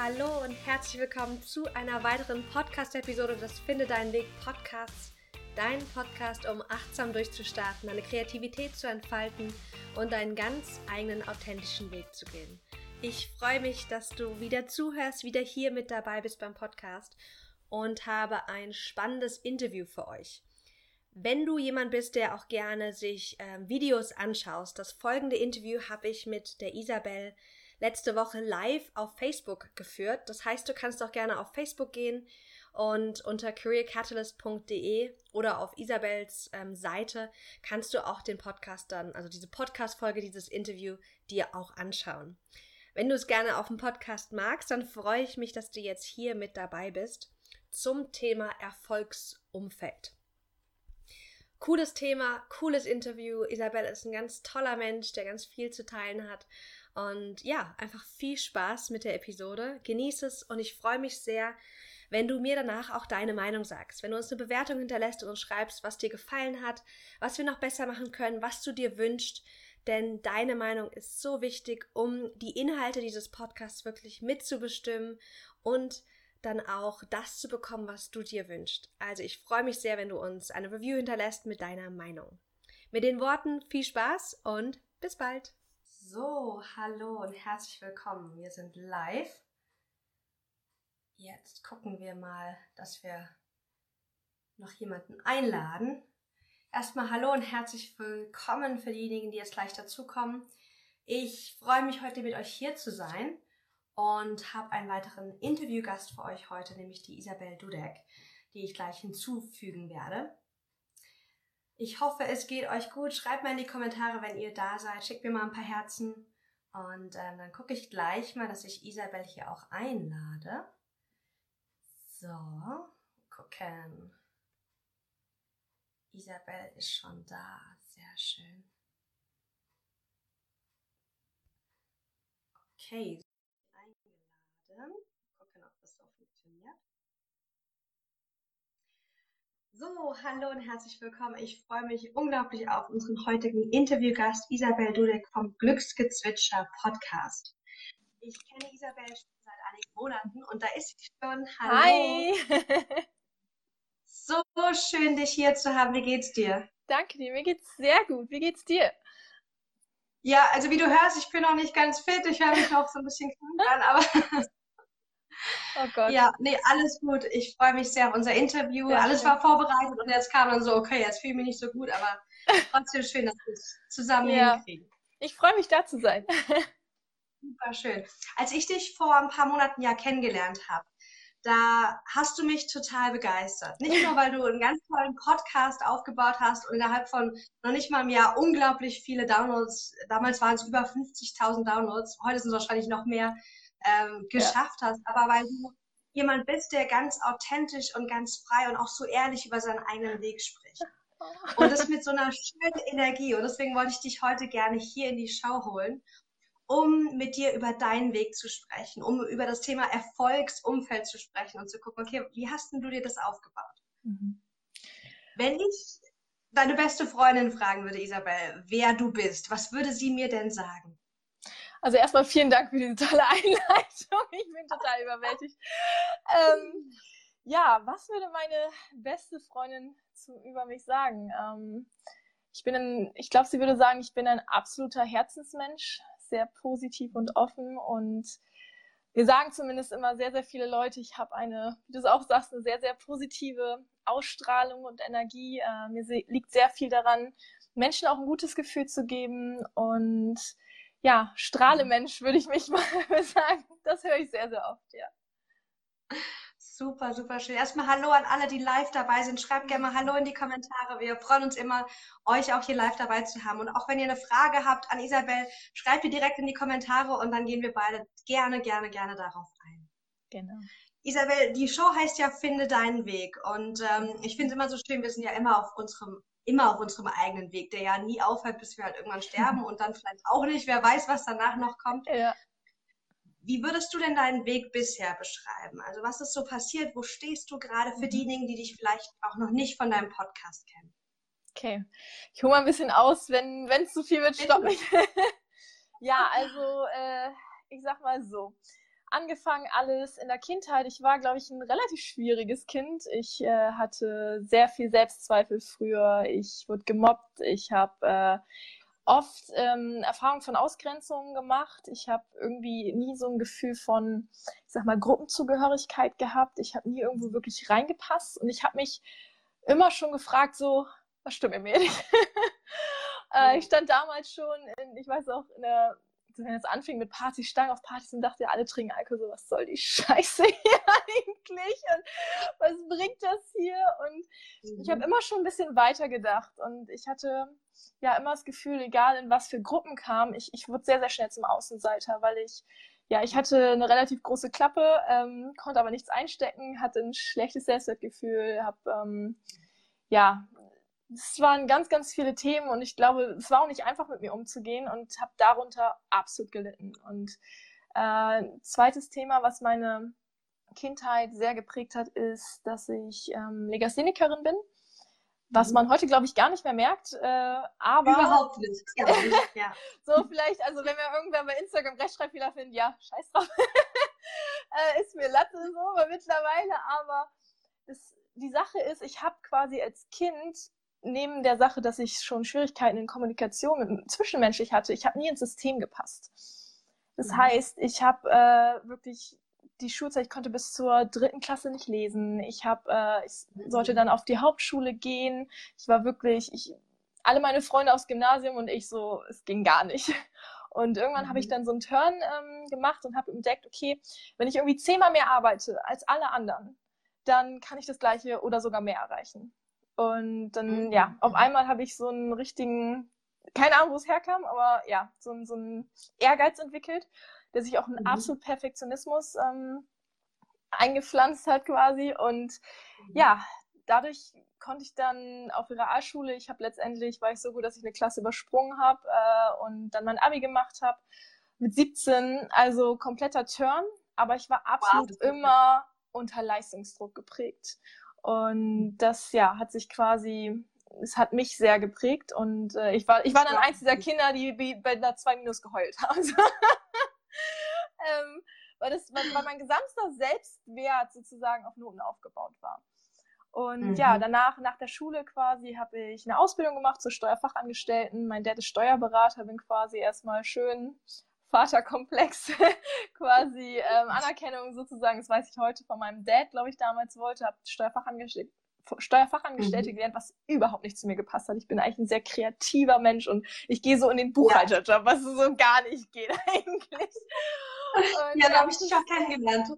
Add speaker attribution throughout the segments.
Speaker 1: Hallo und herzlich willkommen zu einer weiteren Podcast-Episode des Finde deinen Weg Podcasts. Dein Podcast, um achtsam durchzustarten, deine Kreativität zu entfalten und deinen ganz eigenen authentischen Weg zu gehen. Ich freue mich, dass du wieder zuhörst, wieder hier mit dabei bist beim Podcast und habe ein spannendes Interview für euch. Wenn du jemand bist, der auch gerne sich äh, Videos anschaust, das folgende Interview habe ich mit der Isabel letzte Woche live auf Facebook geführt. Das heißt, du kannst auch gerne auf Facebook gehen und unter careercatalyst.de oder auf Isabels ähm, Seite kannst du auch den Podcast dann, also diese Podcast-Folge, dieses Interview, dir auch anschauen. Wenn du es gerne auf dem Podcast magst, dann freue ich mich, dass du jetzt hier mit dabei bist zum Thema Erfolgsumfeld. Cooles Thema, cooles Interview. Isabel ist ein ganz toller Mensch, der ganz viel zu teilen hat. Und ja, einfach viel Spaß mit der Episode. Genieß es und ich freue mich sehr, wenn du mir danach auch deine Meinung sagst. Wenn du uns eine Bewertung hinterlässt und uns schreibst, was dir gefallen hat, was wir noch besser machen können, was du dir wünschst. Denn deine Meinung ist so wichtig, um die Inhalte dieses Podcasts wirklich mitzubestimmen und dann auch das zu bekommen, was du dir wünschst. Also ich freue mich sehr, wenn du uns eine Review hinterlässt mit deiner Meinung. Mit den Worten viel Spaß und bis bald. So, hallo und herzlich willkommen. Wir sind live. Jetzt gucken wir mal, dass wir noch jemanden einladen. Erstmal hallo und herzlich willkommen für diejenigen, die jetzt gleich dazukommen. Ich freue mich heute mit euch hier zu sein und habe einen weiteren Interviewgast für euch heute, nämlich die Isabel Dudek, die ich gleich hinzufügen werde. Ich hoffe, es geht euch gut. Schreibt mal in die Kommentare, wenn ihr da seid. Schickt mir mal ein paar Herzen. Und ähm, dann gucke ich gleich mal, dass ich Isabel hier auch einlade. So, gucken. Isabel ist schon da. Sehr schön. Okay, eingeladen. Gucken, ob das so funktioniert. So, hallo und herzlich willkommen. Ich freue mich unglaublich auf unseren heutigen Interviewgast Isabel Dudek vom Glücksgezwitscher Podcast. Ich kenne Isabel schon seit einigen Monaten und da ist sie schon.
Speaker 2: Hallo. Hi.
Speaker 1: so schön, dich hier zu haben. Wie geht's dir?
Speaker 2: Danke dir, mir geht's sehr gut. Wie geht's dir?
Speaker 1: Ja, also wie du hörst, ich bin noch nicht ganz fit. Ich höre mich noch so ein bisschen krank an, aber Oh Gott. Ja, nee, alles gut. Ich freue mich sehr auf unser Interview. Ja, alles war vorbereitet und jetzt kam dann so, okay, jetzt fühle ich mich nicht so gut, aber trotzdem schön, dass wir es zusammen ja. hinkriegen.
Speaker 2: Ich freue mich, da zu sein.
Speaker 1: Super schön. Als ich dich vor ein paar Monaten ja kennengelernt habe, da hast du mich total begeistert. Nicht nur, weil du einen ganz tollen Podcast aufgebaut hast und innerhalb von noch nicht mal einem Jahr unglaublich viele Downloads, damals waren es über 50.000 Downloads, heute sind es wahrscheinlich noch mehr, ähm, geschafft ja. hast, aber weil du jemand bist, der ganz authentisch und ganz frei und auch so ehrlich über seinen eigenen Weg spricht. Und das mit so einer schönen Energie. Und deswegen wollte ich dich heute gerne hier in die Schau holen, um mit dir über deinen Weg zu sprechen, um über das Thema Erfolgsumfeld zu sprechen und zu gucken, okay, wie hast denn du dir das aufgebaut? Mhm. Wenn ich deine beste Freundin fragen würde, Isabel, wer du bist, was würde sie mir denn sagen?
Speaker 2: Also erstmal vielen Dank für diese tolle Einleitung. Ich bin total überwältigt. Ähm, ja, was würde meine beste Freundin zu, über mich sagen? Ähm, ich bin ein, ich glaube, sie würde sagen, ich bin ein absoluter Herzensmensch, sehr positiv und offen und wir sagen zumindest immer sehr, sehr viele Leute, ich habe eine, wie du es auch sagst, eine sehr, sehr positive Ausstrahlung und Energie. Äh, mir liegt sehr viel daran, Menschen auch ein gutes Gefühl zu geben und ja, Strahlemensch, würde ich mich mal sagen. Das höre ich sehr, sehr oft, ja.
Speaker 1: Super, super schön. Erstmal Hallo an alle, die live dabei sind. Schreibt gerne mal Hallo in die Kommentare. Wir freuen uns immer, euch auch hier live dabei zu haben. Und auch wenn ihr eine Frage habt an Isabel, schreibt ihr direkt in die Kommentare und dann gehen wir beide gerne, gerne, gerne darauf ein. Genau. Isabel, die Show heißt ja Finde deinen Weg. Und ähm, ich finde es immer so schön, wir sind ja immer auf unserem immer auf unserem eigenen Weg, der ja nie aufhört, bis wir halt irgendwann sterben und dann vielleicht auch nicht. Wer weiß, was danach noch kommt. Ja. Wie würdest du denn deinen Weg bisher beschreiben? Also was ist so passiert? Wo stehst du gerade für mhm. diejenigen, die dich vielleicht auch noch nicht von deinem Podcast kennen?
Speaker 2: Okay, ich hole mal ein bisschen aus, wenn es zu viel wird, stopp mich. ja, also äh, ich sag mal so. Angefangen alles in der Kindheit. Ich war, glaube ich, ein relativ schwieriges Kind. Ich äh, hatte sehr viel Selbstzweifel früher. Ich wurde gemobbt. Ich habe äh, oft ähm, Erfahrungen von Ausgrenzungen gemacht. Ich habe irgendwie nie so ein Gefühl von, ich sag mal, Gruppenzugehörigkeit gehabt. Ich habe nie irgendwo wirklich reingepasst und ich habe mich immer schon gefragt, so, was stimmt mit mir nicht? äh, ich stand damals schon, in, ich weiß auch, in der wenn es anfing mit Partys, stangen auf Partys und dachte, alle trinken Alkohol, so was soll die Scheiße hier eigentlich und was bringt das hier? Und mhm. ich habe immer schon ein bisschen weiter gedacht und ich hatte ja immer das Gefühl, egal in was für Gruppen kam, ich, ich wurde sehr, sehr schnell zum Außenseiter, weil ich ja, ich hatte eine relativ große Klappe, ähm, konnte aber nichts einstecken, hatte ein schlechtes Selbstwertgefühl, habe ähm, ja es waren ganz, ganz viele Themen und ich glaube, es war auch nicht einfach mit mir umzugehen und habe darunter absolut gelitten. Und äh, zweites Thema, was meine Kindheit sehr geprägt hat, ist, dass ich ähm, Legasthenikerin bin. Was mhm. man heute, glaube ich, gar nicht mehr merkt. Äh, aber.
Speaker 1: Überhaupt nicht. Ja,
Speaker 2: ja. so, vielleicht, also wenn wir irgendwer bei Instagram Rechtschreibfehler findet, ja, scheiß drauf. äh, ist mir Latte so, aber mittlerweile. Aber das, die Sache ist, ich habe quasi als Kind neben der Sache, dass ich schon Schwierigkeiten in Kommunikation zwischenmenschlich hatte, ich habe nie ins System gepasst. Das mhm. heißt, ich habe äh, wirklich die Schulzeit, ich konnte bis zur dritten Klasse nicht lesen. Ich habe, äh, ich sollte dann auf die Hauptschule gehen. Ich war wirklich, ich, alle meine Freunde aus Gymnasium und ich so, es ging gar nicht. Und irgendwann mhm. habe ich mhm. dann so einen Turn ähm, gemacht und habe entdeckt, okay, wenn ich irgendwie zehnmal mehr arbeite als alle anderen, dann kann ich das gleiche oder sogar mehr erreichen. Und dann, mhm. ja, auf einmal habe ich so einen richtigen, keine Ahnung, wo es herkam, aber ja, so, so einen Ehrgeiz entwickelt, der sich auch in mhm. absolut Perfektionismus ähm, eingepflanzt hat quasi. Und mhm. ja, dadurch konnte ich dann auf der Realschule, ich habe letztendlich, war ich so gut, dass ich eine Klasse übersprungen habe äh, und dann mein Abi gemacht habe mit 17, also kompletter Turn, aber ich war absolut wow, immer unter Leistungsdruck geprägt. Und das ja hat sich quasi, es hat mich sehr geprägt und äh, ich war, ich war dann eins dieser Kinder, die bei einer 2 Minus geheult haben. ähm, weil, das, weil, weil mein gesamter Selbstwert sozusagen auf Noten aufgebaut war. Und mhm. ja, danach, nach der Schule quasi, habe ich eine Ausbildung gemacht zur Steuerfachangestellten. Mein Dad ist Steuerberater, bin quasi erstmal schön Vaterkomplex quasi ähm, Anerkennung sozusagen, das weiß ich heute von meinem Dad, glaube ich, damals wollte, habe Steuerfachangestellte, Steuerfachangestellte mhm. gelernt, was überhaupt nicht zu mir gepasst hat. Ich bin eigentlich ein sehr kreativer Mensch und ich gehe so in den Buchhalterjob, ja. was so gar nicht geht eigentlich.
Speaker 1: Und, ja, da habe ich dich auch kennengelernt.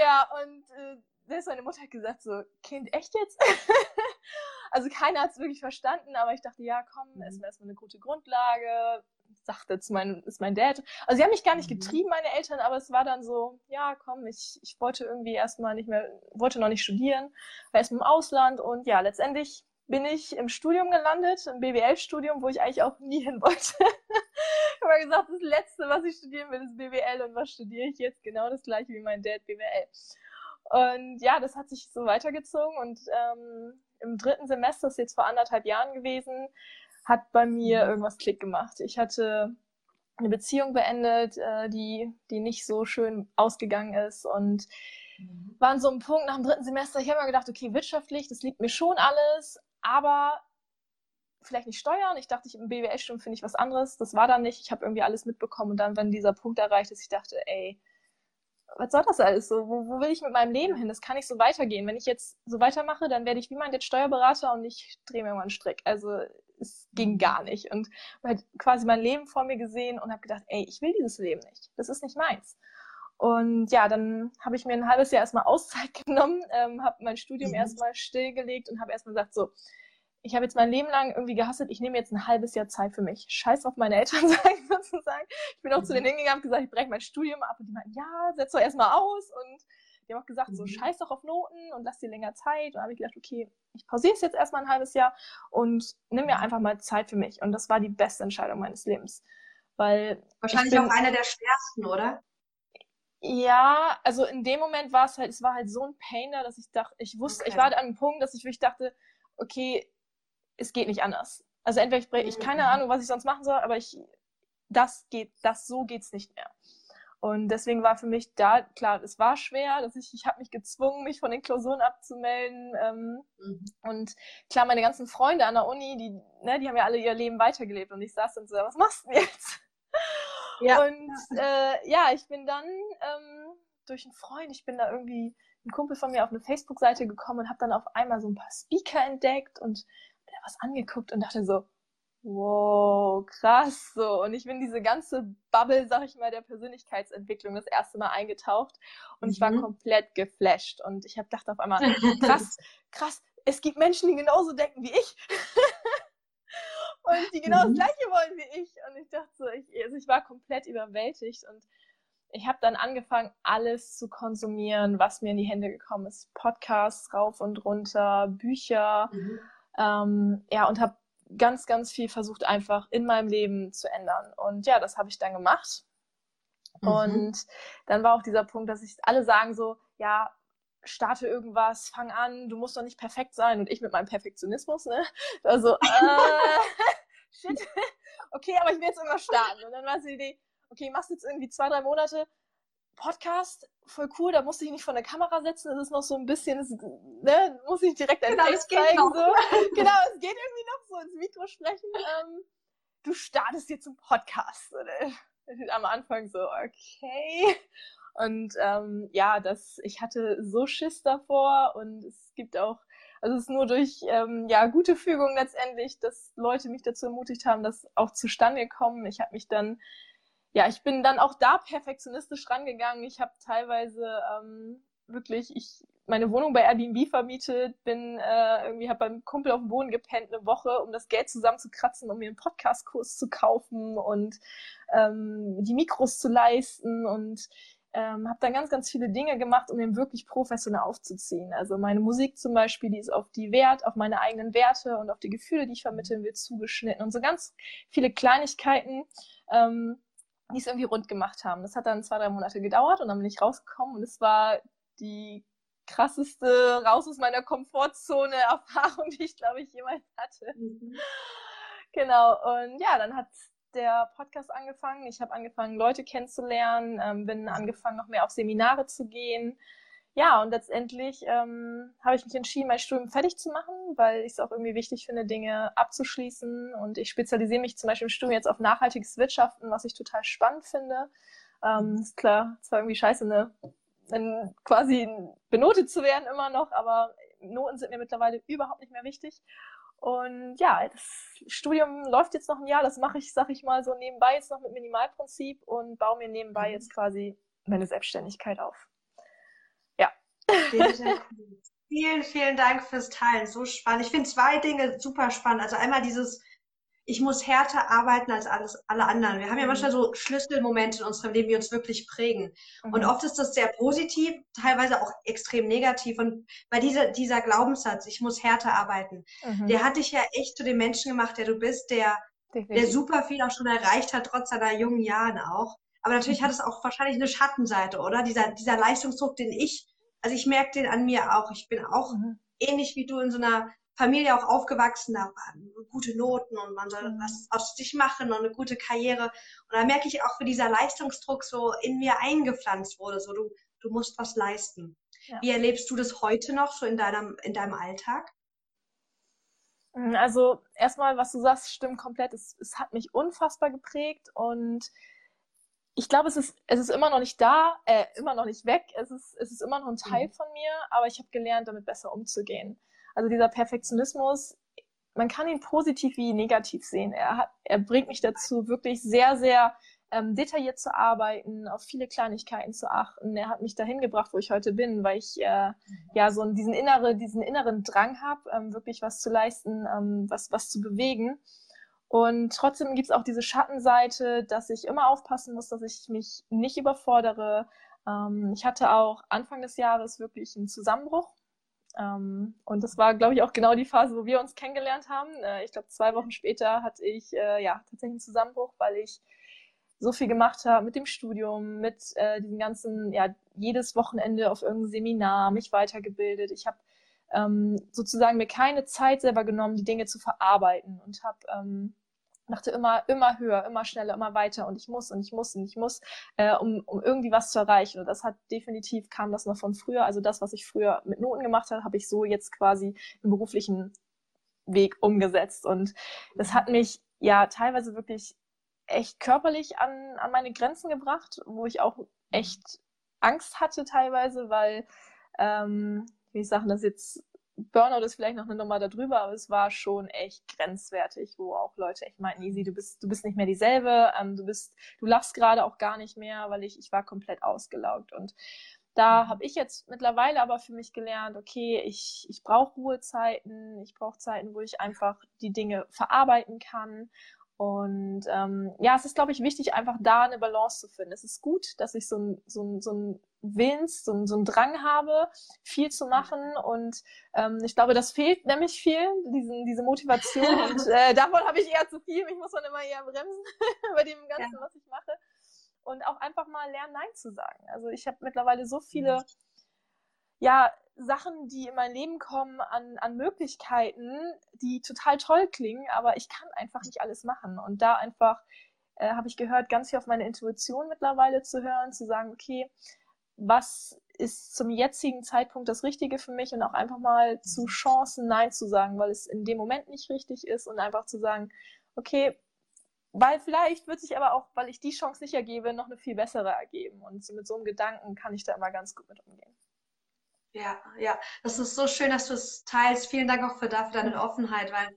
Speaker 2: Ja, und äh, da ist meine Mutter hat gesagt so, Kind, echt jetzt? also keiner hat es wirklich verstanden, aber ich dachte, ja, komm, mhm. erstmal erstmal eine gute Grundlage, sagt jetzt mein, ist mein Dad. Also sie haben mich gar nicht mhm. getrieben, meine Eltern, aber es war dann so, ja, komm, ich, ich wollte irgendwie erstmal nicht mehr, wollte noch nicht studieren, war erstmal im Ausland und ja, letztendlich bin ich im Studium gelandet, im BWL-Studium, wo ich eigentlich auch nie hin wollte. ich habe gesagt, das Letzte, was ich studieren will, ist BWL und was studiere ich jetzt? Genau das gleiche wie mein Dad, BWL. Und ja, das hat sich so weitergezogen und ähm, im dritten Semester, das ist jetzt vor anderthalb Jahren gewesen, hat bei mir mhm. irgendwas Klick gemacht. Ich hatte eine Beziehung beendet, äh, die, die nicht so schön ausgegangen ist und mhm. war an so einem Punkt nach dem dritten Semester, ich habe mir gedacht, okay, wirtschaftlich, das liegt mir schon alles, aber vielleicht nicht steuern. Ich dachte, ich im BWL-Studium finde ich was anderes. Das war dann nicht. Ich habe irgendwie alles mitbekommen und dann, wenn dieser Punkt erreicht ist, ich dachte, ey, was soll das alles so? Wo, wo will ich mit meinem Leben hin? Das kann nicht so weitergehen. Wenn ich jetzt so weitermache, dann werde ich wie mein jetzt Steuerberater und ich drehe mir mal einen Strick. Also es ging mhm. gar nicht. Und halt quasi mein Leben vor mir gesehen und habe gedacht, ey, ich will dieses Leben nicht. Das ist nicht meins. Und ja, dann habe ich mir ein halbes Jahr erstmal Auszeit genommen, ähm, habe mein Studium mhm. erstmal stillgelegt und habe erstmal gesagt, so, ich habe jetzt mein Leben lang irgendwie gehasselt, ich nehme jetzt ein halbes Jahr Zeit für mich. Scheiß auf meine Eltern sagen sozusagen. Ich bin auch mhm. zu denen hingegangen und gesagt, ich breche mein Studium ab und die meinten, ja, setz doch erstmal aus und die haben auch gesagt, mhm. so scheiß doch auf Noten und lass dir länger Zeit. Und dann habe ich gedacht, okay, ich pausiere es jetzt erstmal ein halbes Jahr und nimm mir einfach mal Zeit für mich. Und das war die beste Entscheidung meines Lebens. Weil
Speaker 1: Wahrscheinlich bin, auch eine der schwersten, oder?
Speaker 2: Ja, also in dem Moment war es halt, es war halt so ein Pain da, dass ich dachte, ich wusste, okay. ich war halt an einem Punkt, dass ich wirklich dachte, okay, es geht nicht anders. Also entweder ich, ich keine mhm. Ahnung, was ich sonst machen soll, aber ich, das geht, das so geht's nicht mehr. Und deswegen war für mich da, klar, es war schwer, dass ich, ich habe mich gezwungen, mich von den Klausuren abzumelden. Ähm, mhm. Und klar, meine ganzen Freunde an der Uni, die, ne, die haben ja alle ihr Leben weitergelebt und ich saß dann so, was machst du denn jetzt? Ja. Und äh, ja, ich bin dann ähm, durch einen Freund, ich bin da irgendwie ein Kumpel von mir auf eine Facebook-Seite gekommen und habe dann auf einmal so ein paar Speaker entdeckt und mir was angeguckt und dachte so, wow, krass so. Und ich bin diese ganze Bubble, sag ich mal, der Persönlichkeitsentwicklung das erste Mal eingetaucht und mhm. ich war mhm. komplett geflasht. Und ich habe gedacht auf einmal, krass, krass, es gibt Menschen, die genauso denken wie ich. und die genau das mhm. gleiche wollen wie ich. Und ich dachte so, ich, also ich war komplett überwältigt und ich habe dann angefangen, alles zu konsumieren, was mir in die Hände gekommen ist. Podcasts rauf und runter, Bücher, mhm. ähm, ja, und habe ganz, ganz viel versucht, einfach in meinem Leben zu ändern. Und ja, das habe ich dann gemacht. Mhm. Und dann war auch dieser Punkt, dass ich alle sagen so, ja, starte irgendwas, fang an, du musst doch nicht perfekt sein. Und ich mit meinem Perfektionismus, ne? Also, äh, shit. okay, aber ich will jetzt irgendwas starten. Und dann war so die Idee, okay, machst jetzt irgendwie zwei, drei Monate Podcast, voll cool, da musste ich nicht vor der Kamera setzen, das ist noch so ein bisschen, das, ne, muss ich direkt ein genau, Face zeigen. So. genau, es geht irgendwie noch so ins Mikro sprechen. Ähm, du startest jetzt einen Podcast. Oder? Am Anfang so, okay. Und ähm, ja, das, ich hatte so Schiss davor und es gibt auch, also es ist nur durch ähm, ja, gute Fügung letztendlich, dass Leute mich dazu ermutigt haben, dass auch zustande kommen. Ich habe mich dann ja, ich bin dann auch da perfektionistisch rangegangen. Ich habe teilweise ähm, wirklich, ich meine Wohnung bei Airbnb vermietet, bin äh, irgendwie habe beim Kumpel auf dem Boden gepennt eine Woche, um das Geld zusammenzukratzen, um mir einen Podcastkurs zu kaufen und ähm, die Mikros zu leisten und ähm, habe dann ganz, ganz viele Dinge gemacht, um ihn wirklich professionell aufzuziehen. Also meine Musik zum Beispiel, die ist auf die Wert, auf meine eigenen Werte und auf die Gefühle, die ich vermitteln will, zugeschnitten und so ganz viele Kleinigkeiten. Ähm, die es irgendwie rund gemacht haben. Das hat dann zwei, drei Monate gedauert und dann bin ich rausgekommen und es war die krasseste raus aus meiner Komfortzone Erfahrung, die ich glaube ich jemals hatte. Mhm. Genau und ja, dann hat der Podcast angefangen. Ich habe angefangen Leute kennenzulernen, ähm, bin angefangen noch mehr auf Seminare zu gehen, ja, und letztendlich ähm, habe ich mich entschieden, mein Studium fertig zu machen, weil ich es auch irgendwie wichtig finde, Dinge abzuschließen. Und ich spezialisiere mich zum Beispiel im Studium jetzt auf nachhaltiges Wirtschaften, was ich total spannend finde. Ähm, ist klar, es war irgendwie scheiße, ne, in, quasi benotet zu werden immer noch, aber Noten sind mir mittlerweile überhaupt nicht mehr wichtig. Und ja, das Studium läuft jetzt noch ein Jahr, das mache ich, sag ich mal, so nebenbei jetzt noch mit Minimalprinzip und baue mir nebenbei mhm. jetzt quasi meine Selbstständigkeit auf.
Speaker 1: Cool. Vielen, vielen Dank fürs Teilen. So spannend. Ich finde zwei Dinge super spannend. Also einmal dieses, ich muss härter arbeiten als alles, alle anderen. Wir haben ja mhm. manchmal so Schlüsselmomente in unserem Leben, die uns wirklich prägen. Mhm. Und oft ist das sehr positiv, teilweise auch extrem negativ. Und bei dieser, dieser Glaubenssatz, ich muss härter arbeiten, mhm. der hat dich ja echt zu dem Menschen gemacht, der du bist, der, der super viel auch schon erreicht hat, trotz seiner jungen Jahren auch. Aber natürlich mhm. hat es auch wahrscheinlich eine Schattenseite, oder? Dieser, dieser Leistungsdruck, den ich also ich merke den an mir auch. Ich bin auch mhm. ähnlich wie du in so einer Familie auch aufgewachsen, da waren gute Noten und man soll mhm. was aus sich machen und eine gute Karriere. Und da merke ich auch, wie dieser Leistungsdruck so in mir eingepflanzt wurde, so du, du musst was leisten. Ja. Wie erlebst du das heute noch so in deinem, in deinem Alltag?
Speaker 2: Also erstmal, was du sagst, stimmt komplett. Es, es hat mich unfassbar geprägt und ich glaube, es ist, es ist immer noch nicht da, äh, immer noch nicht weg. Es ist, es ist immer noch ein Teil mhm. von mir, aber ich habe gelernt, damit besser umzugehen. Also dieser Perfektionismus, man kann ihn positiv wie negativ sehen. Er, hat, er bringt mich dazu, wirklich sehr, sehr ähm, detailliert zu arbeiten, auf viele Kleinigkeiten zu achten. Er hat mich dahin gebracht, wo ich heute bin, weil ich äh, ja so diesen innere, diesen inneren Drang habe, ähm, wirklich was zu leisten, ähm, was, was zu bewegen. Und trotzdem gibt es auch diese Schattenseite, dass ich immer aufpassen muss, dass ich mich nicht überfordere. Ähm, ich hatte auch Anfang des Jahres wirklich einen Zusammenbruch. Ähm, und das war, glaube ich, auch genau die Phase, wo wir uns kennengelernt haben. Äh, ich glaube, zwei Wochen später hatte ich äh, ja tatsächlich einen Zusammenbruch, weil ich so viel gemacht habe mit dem Studium, mit äh, diesem ganzen, ja, jedes Wochenende auf irgendein Seminar, mich weitergebildet. Ich habe ähm, sozusagen mir keine Zeit selber genommen, die Dinge zu verarbeiten und habe ähm, dachte immer, immer höher, immer schneller, immer weiter und ich muss und ich muss und ich muss, äh, um, um irgendwie was zu erreichen. Und das hat definitiv, kam das noch von früher. Also das, was ich früher mit Noten gemacht habe, habe ich so jetzt quasi im beruflichen Weg umgesetzt. Und das hat mich ja teilweise wirklich echt körperlich an, an meine Grenzen gebracht, wo ich auch echt Angst hatte teilweise, weil, ähm, wie ich sage das jetzt Burnout ist vielleicht noch eine Nummer darüber, aber es war schon echt grenzwertig, wo auch Leute echt meinten, Easy, du bist, du bist nicht mehr dieselbe, ähm, du bist, du lachst gerade auch gar nicht mehr, weil ich, ich war komplett ausgelaugt. Und da mhm. habe ich jetzt mittlerweile aber für mich gelernt, okay, ich, ich brauche Ruhezeiten, ich brauche Zeiten, wo ich einfach die Dinge verarbeiten kann und ähm, ja, es ist, glaube ich, wichtig, einfach da eine Balance zu finden. Es ist gut, dass ich so ein, so ein, so ein Willens, so, so ein Drang habe, viel zu machen. Und ähm, ich glaube, das fehlt nämlich viel, diesen, diese Motivation. Und äh, davon habe ich eher zu viel. Ich muss dann immer eher bremsen bei dem Ganzen, ja. was ich mache. Und auch einfach mal lernen, Nein zu sagen. Also ich habe mittlerweile so viele ja, Sachen, die in mein Leben kommen, an, an Möglichkeiten, die total toll klingen, aber ich kann einfach nicht alles machen. Und da einfach äh, habe ich gehört, ganz viel auf meine Intuition mittlerweile zu hören, zu sagen, okay, was ist zum jetzigen Zeitpunkt das Richtige für mich und auch einfach mal zu Chancen Nein zu sagen, weil es in dem Moment nicht richtig ist und einfach zu sagen, okay, weil vielleicht wird sich aber auch, weil ich die Chance nicht ergebe, noch eine viel bessere ergeben. Und mit so einem Gedanken kann ich da immer ganz gut mit umgehen.
Speaker 1: Ja, ja, das ist so schön, dass du es teilst. Vielen Dank auch für dafür deine mhm. Offenheit, weil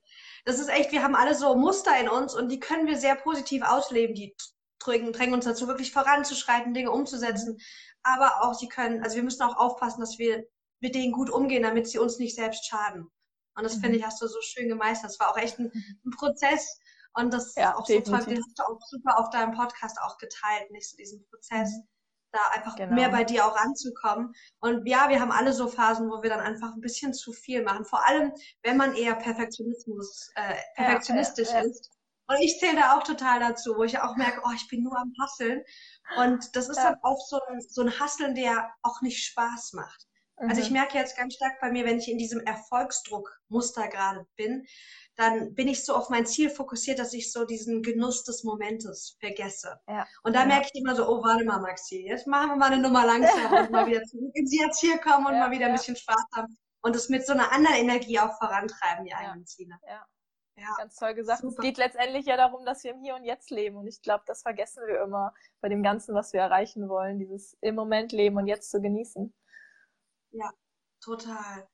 Speaker 1: das ist echt, wir haben alle so Muster in uns und die können wir sehr positiv ausleben. Die drängen, drängen uns dazu, wirklich voranzuschreiten, Dinge umzusetzen. Aber auch, sie können, also wir müssen auch aufpassen, dass wir mit denen gut umgehen, damit sie uns nicht selbst schaden. Und das mhm. finde ich, hast du so schön gemeistert. Das war auch echt ein, mhm. ein Prozess. Und das ja, ist auch so toll, den hast du auch super auf deinem Podcast auch geteilt, nicht so diesen Prozess. Mhm da einfach genau. mehr bei dir auch anzukommen. Und ja, wir haben alle so Phasen, wo wir dann einfach ein bisschen zu viel machen. Vor allem, wenn man eher Perfektionismus, äh, perfektionistisch ja, ja, ja. ist. Und ich zähle da auch total dazu, wo ich auch merke, oh, ich bin nur am Hasseln. Und das ist dann oft so ein, so ein Hasseln, der auch nicht Spaß macht. Mhm. Also ich merke jetzt ganz stark bei mir, wenn ich in diesem Erfolgsdruckmuster gerade bin, dann bin ich so auf mein Ziel fokussiert, dass ich so diesen Genuss des Momentes vergesse. Ja. Und da ja. merke ich immer so, oh, warte mal, Maxi, jetzt machen wir mal eine Nummer langsam und mal wieder zurück ins Jetzt hier kommen und ja, mal wieder ein bisschen Spaß haben und es mit so einer anderen Energie auch vorantreiben, die eigenen Ziele.
Speaker 2: Ja. Ja, ganz toll gesagt. Super. Es geht letztendlich ja darum, dass wir im Hier und Jetzt leben. Und ich glaube, das vergessen wir immer bei dem Ganzen, was wir erreichen wollen, dieses im Moment leben und jetzt zu genießen.
Speaker 1: Ja, total.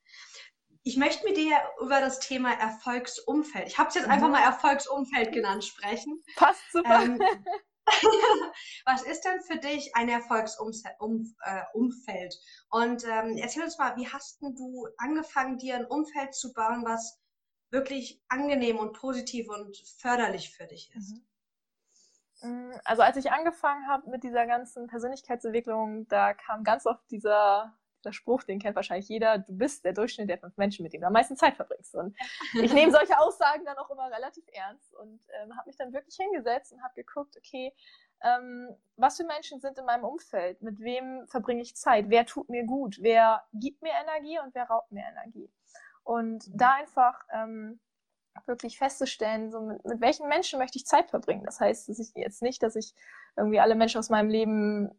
Speaker 1: Ich möchte mit dir über das Thema Erfolgsumfeld, ich habe es jetzt mhm. einfach mal Erfolgsumfeld genannt, sprechen.
Speaker 2: Passt super. Ähm,
Speaker 1: was ist denn für dich ein Erfolgsumfeld? Äh, und ähm, erzähl uns mal, wie hast du angefangen, dir ein Umfeld zu bauen, was wirklich angenehm und positiv und förderlich für dich ist?
Speaker 2: Mhm. Mm, also als ich angefangen habe mit dieser ganzen Persönlichkeitsentwicklung, da kam ganz oft dieser der Spruch, den kennt wahrscheinlich jeder, du bist der Durchschnitt der fünf Menschen, mit denen du am meisten Zeit verbringst. Und ich nehme solche Aussagen dann auch immer relativ ernst und ähm, habe mich dann wirklich hingesetzt und habe geguckt, okay, ähm, was für Menschen sind in meinem Umfeld? Mit wem verbringe ich Zeit? Wer tut mir gut? Wer gibt mir Energie und wer raubt mir Energie? Und mhm. da einfach ähm, wirklich festzustellen, so mit, mit welchen Menschen möchte ich Zeit verbringen. Das heißt, dass ich jetzt nicht, dass ich irgendwie alle Menschen aus meinem Leben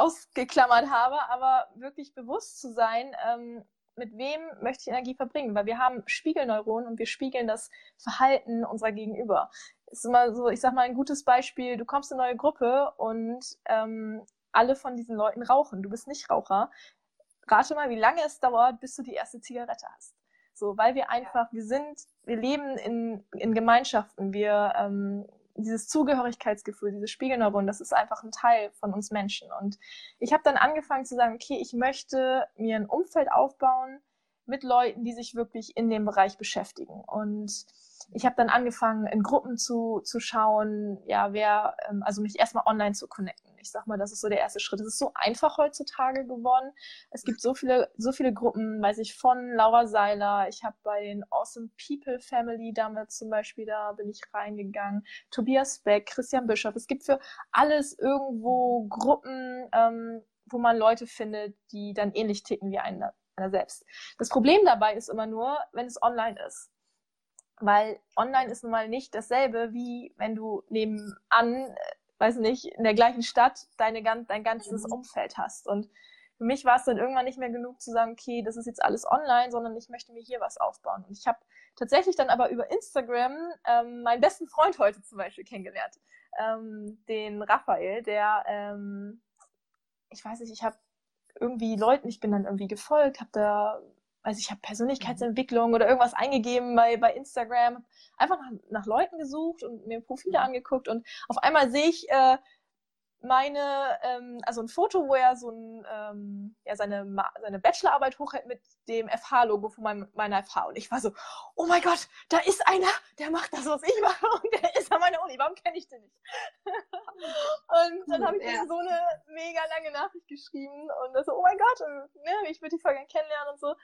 Speaker 2: ausgeklammert habe, aber wirklich bewusst zu sein, ähm, mit wem möchte ich Energie verbringen, weil wir haben Spiegelneuronen und wir spiegeln das Verhalten unserer Gegenüber. Ist immer so, ich sag mal ein gutes Beispiel, du kommst in eine neue Gruppe und ähm, alle von diesen Leuten rauchen. Du bist nicht Raucher. Rate mal, wie lange es dauert, bis du die erste Zigarette hast. So, weil wir einfach, wir sind, wir leben in, in Gemeinschaften, wir ähm, dieses Zugehörigkeitsgefühl, diese Spiegelneuronen, das ist einfach ein Teil von uns Menschen. Und ich habe dann angefangen zu sagen, okay, ich möchte mir ein Umfeld aufbauen mit Leuten, die sich wirklich in dem Bereich beschäftigen. Und ich habe dann angefangen, in Gruppen zu, zu schauen, ja, wer, ähm, also mich erstmal online zu connecten. Ich sag mal, das ist so der erste Schritt. Es ist so einfach heutzutage geworden. Es gibt so viele, so viele Gruppen, weiß ich, von Laura Seiler. Ich habe bei den Awesome People Family damals zum Beispiel, da bin ich reingegangen. Tobias Beck, Christian Bischoff. Es gibt für alles irgendwo Gruppen, ähm, wo man Leute findet, die dann ähnlich ticken wie einer, einer selbst. Das Problem dabei ist immer nur, wenn es online ist weil online ist nun mal nicht dasselbe, wie wenn du nebenan, äh, weiß nicht, in der gleichen Stadt deine, dein ganzes mhm. Umfeld hast. Und für mich war es dann irgendwann nicht mehr genug zu sagen, okay, das ist jetzt alles online, sondern ich möchte mir hier was aufbauen. Und ich habe tatsächlich dann aber über Instagram ähm, meinen besten Freund heute zum Beispiel kennengelernt, ähm, den Raphael, der, ähm, ich weiß nicht, ich habe irgendwie Leuten, ich bin dann irgendwie gefolgt, habe da weiß ich, habe Persönlichkeitsentwicklung oder irgendwas eingegeben bei, bei Instagram, einfach nach, nach Leuten gesucht und mir Profile mhm. angeguckt und auf einmal sehe ich äh, meine, ähm, also ein Foto, wo er so ein, ähm, ja, seine, seine Bachelorarbeit hochhält mit dem FH-Logo von meinem, meiner FH. Und ich war so, oh mein Gott, da ist einer, der macht das, was ich mache und der ist an meiner Uni. Warum kenne ich den nicht? und dann habe ich ja. so eine mega lange Nachricht geschrieben und das so, oh mein Gott, und, ne, ich würde die voll gerne kennenlernen und so.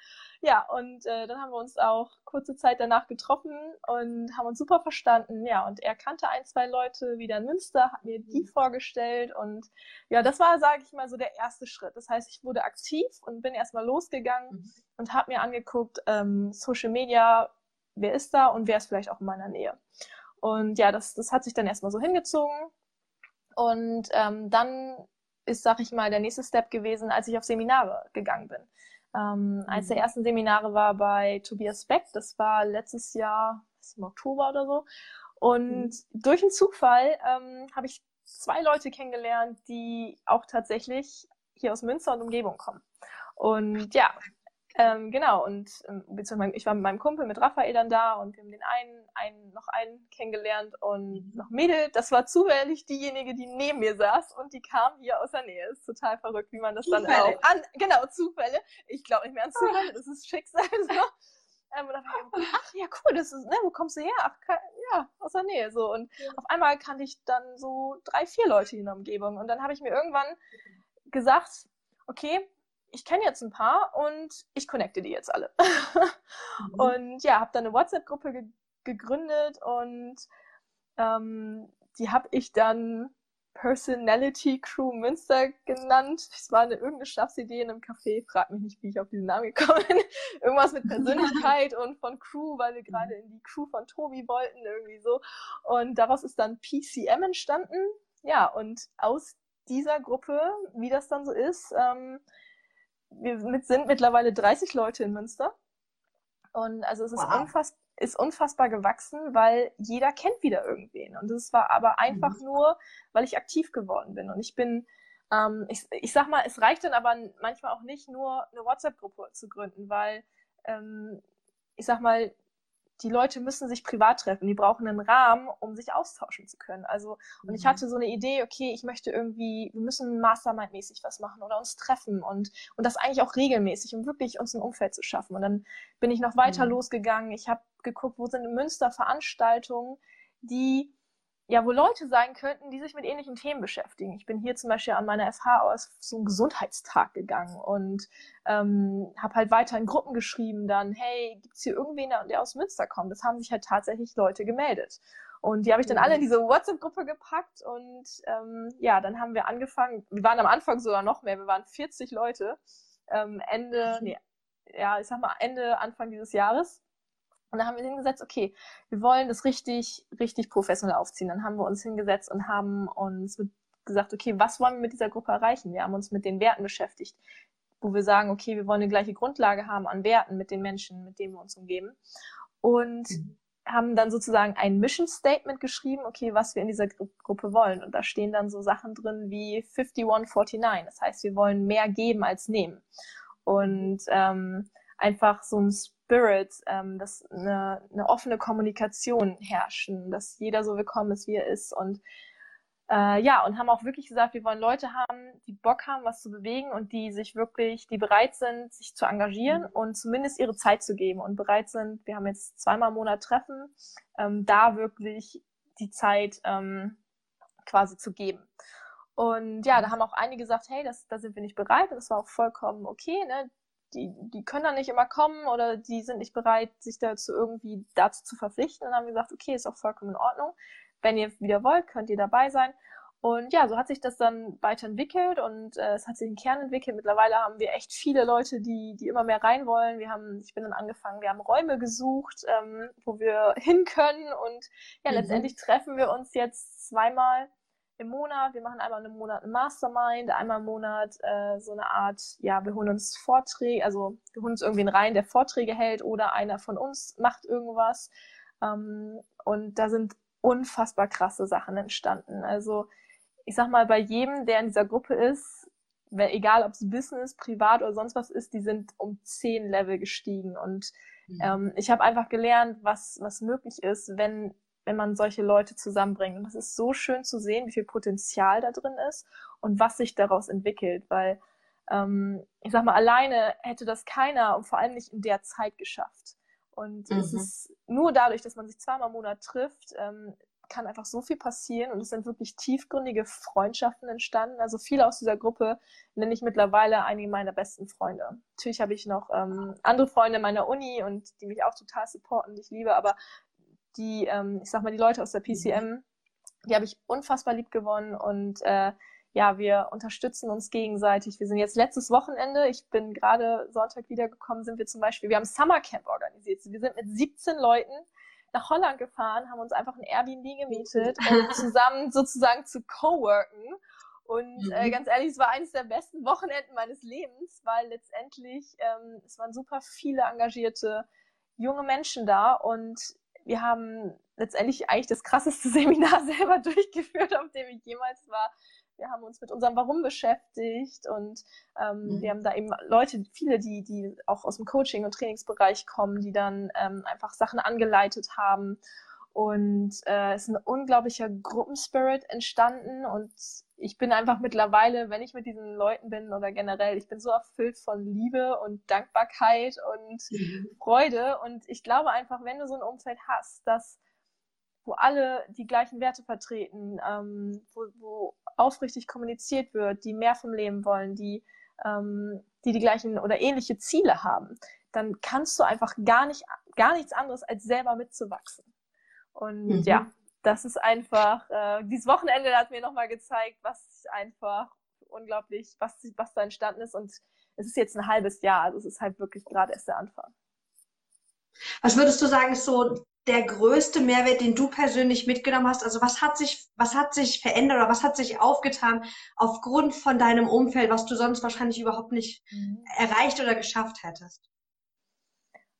Speaker 2: Ja, und äh, dann haben wir uns auch kurze Zeit danach getroffen und haben uns super verstanden. Ja, und er kannte ein, zwei Leute wieder in Münster, hat mir die mhm. vorgestellt entwickelt und ja, das war, sage ich mal, so der erste Schritt. Das heißt, ich wurde aktiv und bin erstmal losgegangen mhm. und habe mir angeguckt, ähm, Social Media, wer ist da und wer ist vielleicht auch in meiner Nähe. Und ja, das, das hat sich dann erstmal so hingezogen. Und ähm, dann ist, sag ich mal, der nächste Step gewesen, als ich auf Seminare gegangen bin. Ähm. Eines der mhm. ersten Seminare war bei Tobias Beck. Das war letztes Jahr, im Oktober oder so. Und mhm. durch einen Zufall ähm, habe ich zwei Leute kennengelernt, die auch tatsächlich hier aus Münster und Umgebung kommen. Und ja, ähm, genau, und ähm, ich war mit meinem Kumpel, mit Raphael dann da und wir haben den einen, einen, noch einen kennengelernt und mhm. noch Mädel, das war zufällig diejenige, die neben mir saß und die kam hier aus der Nähe. Ist total verrückt, wie man das Zufälle. dann auch an, genau, Zufälle. Ich glaube nicht mehr an Zufälle, das ist Schicksal. So. Ähm, und dann war ich, ach ja, cool, das ist, ne, wo kommst du her? Ach, ja, aus der Nähe. So. Und ja. auf einmal kannte ich dann so drei, vier Leute in der Umgebung. Und dann habe ich mir irgendwann gesagt, okay, ich kenne jetzt ein paar und ich connecte die jetzt alle. mhm. Und ja, habe dann eine WhatsApp-Gruppe ge gegründet und ähm, die habe ich dann Personality Crew Münster genannt. Es war eine irgendeine Schnapsidee in einem Café. Frag mich nicht, wie ich auf diesen Namen gekommen bin. Irgendwas mit Persönlichkeit und von Crew, weil wir gerade in die Crew von Tobi wollten, irgendwie so. Und daraus ist dann PCM entstanden. Ja, und aus dieser Gruppe, wie das dann so ist, ähm, wir sind mittlerweile 30 Leute in Münster. Und also es ist wow. unfassbar ist unfassbar gewachsen, weil jeder kennt wieder irgendwen. Und das war aber einfach mhm. nur, weil ich aktiv geworden bin. Und ich bin, ähm, ich, ich sag mal, es reicht dann aber manchmal auch nicht nur eine WhatsApp-Gruppe zu gründen, weil ähm, ich sag mal, die Leute müssen sich privat treffen, die brauchen einen Rahmen, um sich austauschen zu können. Also, und ich mhm. hatte so eine Idee, okay, ich möchte irgendwie, wir müssen Mastermind-mäßig was machen oder uns treffen und, und das eigentlich auch regelmäßig, um wirklich uns ein Umfeld zu schaffen. Und dann bin ich noch weiter mhm. losgegangen. Ich habe geguckt, wo sind in Münster Veranstaltungen, die ja, wo Leute sein könnten, die sich mit ähnlichen Themen beschäftigen. Ich bin hier zum Beispiel an meiner FH aus so einen Gesundheitstag gegangen und ähm, habe halt weiter in Gruppen geschrieben, dann, hey, gibt's hier irgendwen, der aus Münster kommt? Das haben sich halt tatsächlich Leute gemeldet. Und die habe ich dann alle in diese WhatsApp-Gruppe gepackt und ähm, ja, dann haben wir angefangen, wir waren am Anfang sogar noch mehr, wir waren 40 Leute, ähm, Ende, nee, ja, ich sag mal Ende, Anfang dieses Jahres. Und da haben wir hingesetzt, okay, wir wollen das richtig, richtig professionell aufziehen. Dann haben wir uns hingesetzt und haben uns gesagt, okay, was wollen wir mit dieser Gruppe erreichen? Wir haben uns mit den Werten beschäftigt, wo wir sagen, okay, wir wollen eine gleiche Grundlage haben an Werten mit den Menschen, mit denen wir uns umgeben. Und mhm. haben dann sozusagen ein Mission Statement geschrieben, okay, was wir in dieser Gru Gruppe wollen. Und da stehen dann so Sachen drin wie 5149. Das heißt, wir wollen mehr geben als nehmen. Und ähm, einfach so ein Spirit, ähm, dass eine, eine offene Kommunikation herrschen, dass jeder so willkommen ist, wie er ist und äh, ja, und haben auch wirklich gesagt, wir wollen Leute haben, die Bock haben, was zu bewegen und die sich wirklich, die bereit sind, sich zu engagieren mhm. und zumindest ihre Zeit zu geben und bereit sind, wir haben jetzt zweimal im Monat Treffen, ähm, da wirklich die Zeit ähm, quasi zu geben. Und ja, da haben auch einige gesagt, hey, das, da sind wir nicht bereit. Und das war auch vollkommen okay. Ne? Die, die können dann nicht immer kommen oder die sind nicht bereit, sich dazu irgendwie dazu zu verpflichten. Und dann haben wir gesagt, okay, ist auch vollkommen in Ordnung. Wenn ihr wieder wollt, könnt ihr dabei sein. Und ja, so hat sich das dann weiterentwickelt und äh, es hat sich ein Kern entwickelt. Mittlerweile haben wir echt viele Leute, die, die immer mehr rein wollen. Wir haben, ich bin dann angefangen, wir haben Räume gesucht, ähm, wo wir hin können und ja, mhm. letztendlich treffen wir uns jetzt zweimal im Monat. Wir machen einmal im Monat ein Mastermind, einmal im Monat äh, so eine Art, ja, wir holen uns Vorträge, also wir holen uns irgendwie einen rein, der Vorträge hält oder einer von uns macht irgendwas. Ähm, und da sind unfassbar krasse Sachen entstanden. Also ich sag mal, bei jedem, der in dieser Gruppe ist, egal ob es Business, privat oder sonst was ist, die sind um zehn Level gestiegen. Und mhm. ähm, ich habe einfach gelernt, was, was möglich ist, wenn, wenn man solche Leute zusammenbringt. Und das ist so schön zu sehen, wie viel Potenzial da drin ist und was sich daraus entwickelt, weil ähm, ich sag mal, alleine hätte das keiner und vor allem nicht in der Zeit geschafft. Und mhm. es ist nur dadurch, dass man sich zweimal im Monat trifft, ähm, kann einfach so viel passieren und es sind wirklich tiefgründige Freundschaften entstanden. Also viele aus dieser Gruppe nenne ich mittlerweile einige meiner besten Freunde. Natürlich habe ich noch ähm, andere Freunde meiner Uni und die mich auch total supporten, die ich liebe, aber die, ähm, ich sag mal, die Leute aus der PCM, die habe ich unfassbar lieb gewonnen und äh, ja, wir unterstützen uns gegenseitig. Wir sind jetzt letztes Wochenende, ich bin gerade Sonntag wiedergekommen, sind wir zum Beispiel, wir haben Summercamp organisiert. Wir sind mit 17 Leuten nach Holland gefahren, haben uns einfach ein Airbnb gemietet, um zusammen sozusagen zu coworken. Und äh, mhm. ganz ehrlich, es war eines der besten Wochenenden meines Lebens, weil letztendlich ähm, es waren super viele engagierte junge Menschen da und wir haben letztendlich eigentlich das krasseste Seminar selber durchgeführt, auf dem ich jemals war wir haben uns mit unserem Warum beschäftigt und ähm, mhm. wir haben da eben Leute, viele, die, die auch aus dem Coaching- und Trainingsbereich kommen, die dann ähm, einfach Sachen angeleitet haben. Und äh, es ist ein unglaublicher Gruppenspirit entstanden und ich bin einfach mittlerweile, wenn ich mit diesen Leuten bin oder generell, ich bin so erfüllt von Liebe und Dankbarkeit und mhm. Freude. Und ich glaube einfach, wenn du so ein Umfeld hast, dass wo alle die gleichen Werte vertreten, ähm, wo, wo aufrichtig kommuniziert wird, die mehr vom Leben wollen, die, ähm, die die gleichen oder ähnliche Ziele haben, dann kannst du einfach gar nicht, gar nichts anderes als selber mitzuwachsen. Und mhm. ja, das ist einfach, äh, dieses Wochenende hat mir nochmal gezeigt, was einfach unglaublich, was, was da entstanden ist. Und es ist jetzt ein halbes Jahr, also es ist halt wirklich gerade erst der Anfang.
Speaker 1: Was würdest du sagen, ist so der größte Mehrwert, den du persönlich mitgenommen hast? Also was hat sich, was hat sich verändert oder was hat sich aufgetan aufgrund von deinem Umfeld, was du sonst wahrscheinlich überhaupt nicht mhm. erreicht oder geschafft hättest?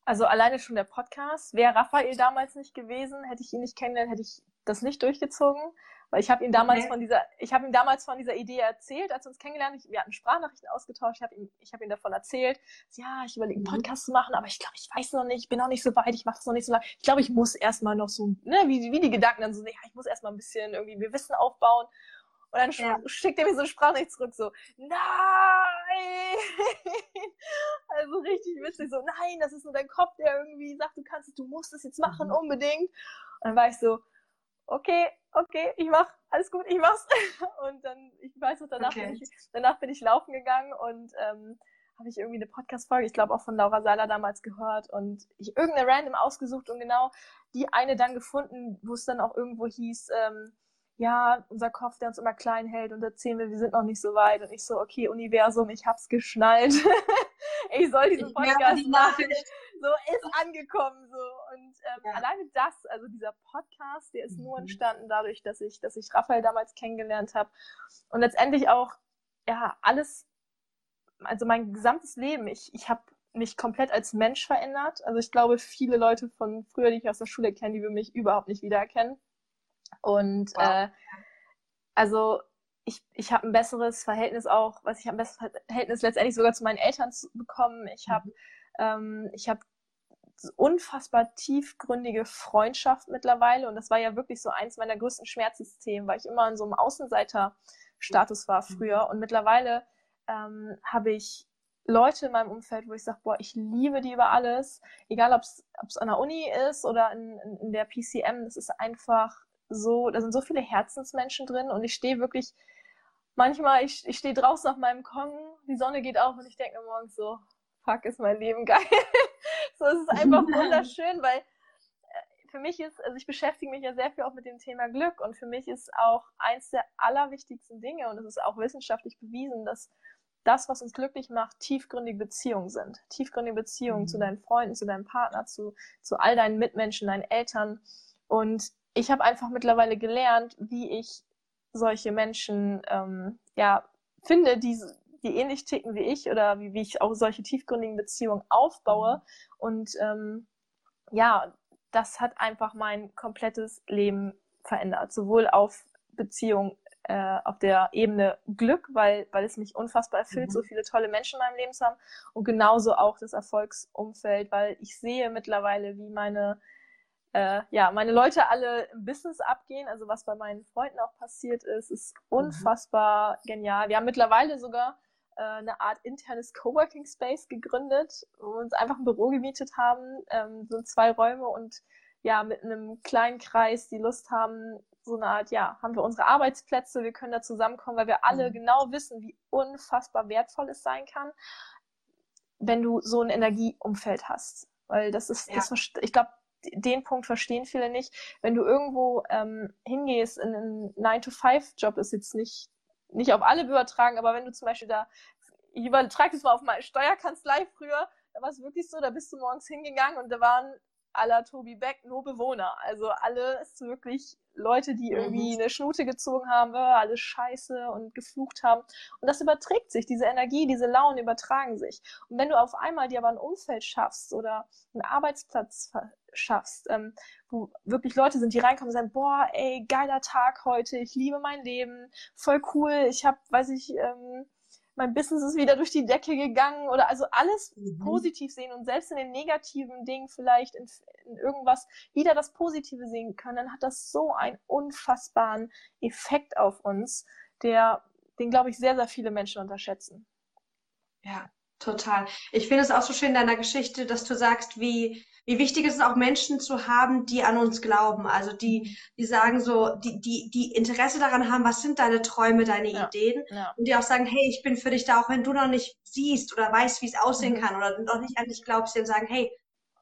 Speaker 2: Also alleine schon der Podcast. Wäre Raphael damals nicht gewesen, hätte ich ihn nicht kennengelernt, hätte ich das nicht durchgezogen. Weil ich habe ihm damals okay. von dieser, ich habe ihm damals von dieser Idee erzählt, als wir uns kennengelernt haben. Wir hatten Sprachnachrichten ausgetauscht. Ich habe ihm, ich habe ihm davon erzählt. Ja, ich überlege, einen mhm. Podcast zu machen, aber ich glaube, ich weiß noch nicht, ich bin noch nicht so weit, ich mache das noch nicht so lange. Ich glaube, ich muss erstmal noch so, ne, wie, wie die Gedanken dann so, ja, ich muss erstmal ein bisschen irgendwie mir Wissen aufbauen. Und dann ja. schickt er mir so eine Sprachnachricht zurück, so, nein! also richtig witzig, so, nein, das ist nur dein Kopf, der irgendwie sagt, du kannst es, du musst es jetzt machen, mhm. unbedingt. Und dann war ich so, okay, okay, ich mach, alles gut, ich mach's. Und dann, ich weiß noch, danach, okay. bin, ich, danach bin ich laufen gegangen und ähm, habe ich irgendwie eine Podcast-Folge, ich glaube auch von Laura Seiler damals gehört und ich irgendeine random ausgesucht und genau die eine dann gefunden, wo es dann auch irgendwo hieß, ähm, ja, unser Kopf, der uns immer klein hält und erzählen wir, wir sind noch nicht so weit. Und ich so, okay, Universum, ich hab's geschnallt. ich soll diesen Podcast machen. So ist angekommen so. Und ähm, ja. alleine das, also dieser Podcast, der ist mhm. nur entstanden dadurch, dass ich, dass ich Raphael damals kennengelernt habe. Und letztendlich auch, ja, alles, also mein gesamtes Leben, ich, ich habe mich komplett als Mensch verändert. Also ich glaube, viele Leute von früher, die ich aus der Schule kenne, die würden mich überhaupt nicht wiedererkennen. Und wow. äh, also ich, ich habe ein besseres Verhältnis auch, was ich habe ein besseres Verhältnis letztendlich sogar zu meinen Eltern bekommen. Ich habe mhm. ähm, ich habe unfassbar tiefgründige Freundschaft mittlerweile und das war ja wirklich so eins meiner größten Schmerzensthemen, weil ich immer in so einem Außenseiterstatus war mhm. früher und mittlerweile ähm, habe ich Leute in meinem Umfeld, wo ich sage, boah, ich liebe die über alles, egal ob es an der Uni ist oder in, in, in der PCM, das ist einfach so, da sind so viele Herzensmenschen drin und ich stehe wirklich, manchmal, ich, ich stehe draußen auf meinem Kong, die Sonne geht auf und ich denke mir morgens so, fuck, ist mein Leben geil. so, es ist einfach wunderschön, weil äh, für mich ist, also ich beschäftige mich ja sehr viel auch mit dem Thema Glück und für mich ist auch eins der allerwichtigsten Dinge und es ist auch wissenschaftlich bewiesen, dass das, was uns glücklich macht, tiefgründige Beziehungen sind. Tiefgründige Beziehungen mhm. zu deinen Freunden, zu deinem Partner, zu, zu all deinen Mitmenschen, deinen Eltern. Und ich habe einfach mittlerweile gelernt, wie ich solche Menschen ähm, ja finde, die, die ähnlich ticken wie ich oder wie, wie ich auch solche tiefgründigen Beziehungen aufbaue. Und ähm, ja, das hat einfach mein komplettes Leben verändert, sowohl auf Beziehung äh, auf der Ebene Glück, weil, weil es mich unfassbar erfüllt, mhm. so viele tolle Menschen in meinem Leben zu haben und genauso auch das Erfolgsumfeld, weil ich sehe mittlerweile, wie meine äh, ja, meine Leute alle im Business abgehen, also was bei meinen Freunden auch passiert ist, ist mhm. unfassbar mhm. genial. Wir haben mittlerweile sogar äh, eine Art internes Coworking Space gegründet, wo wir uns einfach ein Büro gemietet haben, ähm, sind zwei Räume und ja, mit einem kleinen Kreis, die Lust haben, so eine Art, ja, haben wir unsere Arbeitsplätze, wir können da zusammenkommen, weil wir alle mhm. genau wissen, wie unfassbar wertvoll es sein kann, wenn du so ein Energieumfeld hast. Weil das ist, ja. das, ich glaube, den Punkt verstehen viele nicht. Wenn du irgendwo ähm, hingehst in einen 9-to-5-Job, ist jetzt nicht, nicht auf alle übertragen, aber wenn du zum Beispiel da, ich übertrage das mal auf meine Steuerkanzlei früher, da war es wirklich so, da bist du morgens hingegangen und da waren aller Tobi Beck nur Bewohner. Also alles wirklich Leute, die irgendwie mhm. eine Schnute gezogen haben, äh, alles scheiße und geflucht haben. Und das überträgt sich, diese Energie, diese Launen übertragen sich. Und wenn du auf einmal dir aber ein Umfeld schaffst oder einen Arbeitsplatz schaffst, ähm, wo wirklich Leute sind, die reinkommen und sagen, boah, ey, geiler Tag heute, ich liebe mein Leben, voll cool, ich habe, weiß ich, ähm, mein Business ist wieder durch die Decke gegangen oder also alles mhm. positiv sehen und selbst in den negativen Dingen vielleicht in, in, irgendwas wieder das Positive sehen können, dann hat das so einen unfassbaren Effekt auf uns, der, den glaube ich sehr, sehr viele Menschen unterschätzen.
Speaker 1: Ja, total. Ich finde es auch so schön in deiner Geschichte, dass du sagst, wie wie wichtig ist es auch Menschen zu haben, die an uns glauben, also die, die sagen so, die, die, die Interesse daran haben, was sind deine Träume, deine ja, Ideen ja. und die auch sagen, hey, ich bin für dich da, auch wenn du noch nicht siehst oder weißt, wie es aussehen mhm. kann oder noch nicht an dich glaubst, die sagen, hey,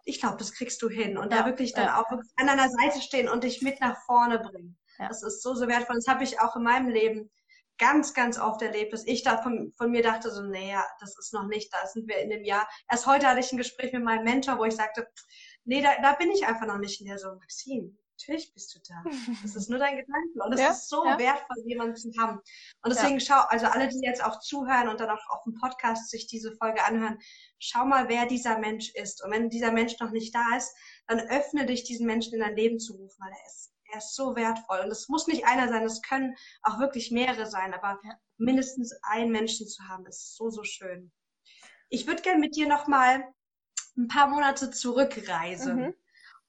Speaker 1: ich glaube, das kriegst du hin und ja, da wirklich dann auch wirklich an deiner Seite stehen und dich mit nach vorne bringen. Das ist so, so wertvoll. Das habe ich auch in meinem Leben ganz, ganz oft erlebt, dass ich da von, von mir dachte, so, naja, das ist noch nicht, da sind wir in dem Jahr. Erst heute hatte ich ein Gespräch mit meinem Mentor, wo ich sagte, nee, da, da bin ich einfach noch nicht. in der so, Maxim, natürlich bist du da. Das ist nur dein Gedanke. Und es ja, ist so ja. wertvoll, jemanden zu haben. Und deswegen ja. schau, also alle, die jetzt auch zuhören und dann auch auf dem Podcast sich diese Folge anhören, schau mal, wer dieser Mensch ist. Und wenn dieser Mensch noch nicht da ist, dann öffne dich, diesen Menschen in dein Leben zu rufen, weil er ist er ist so wertvoll. Und es muss nicht einer sein, es können auch wirklich mehrere sein, aber mindestens einen Menschen zu haben, ist so, so schön. Ich würde gerne mit dir nochmal ein paar Monate zurückreisen. Mhm.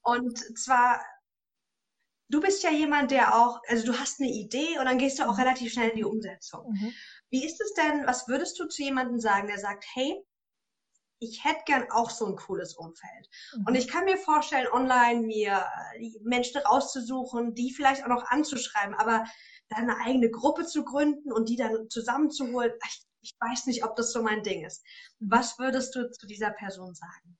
Speaker 1: Und zwar, du bist ja jemand, der auch, also du hast eine Idee und dann gehst du auch mhm. relativ schnell in die Umsetzung. Mhm. Wie ist es denn, was würdest du zu jemandem sagen, der sagt, hey, ich hätte gern auch so ein cooles Umfeld. Mhm. Und ich kann mir vorstellen, online mir äh, Menschen rauszusuchen, die vielleicht auch noch anzuschreiben, aber dann eine eigene Gruppe zu gründen und die dann zusammenzuholen, ich, ich weiß nicht, ob das so mein Ding ist. Mhm. Was würdest du zu dieser Person sagen?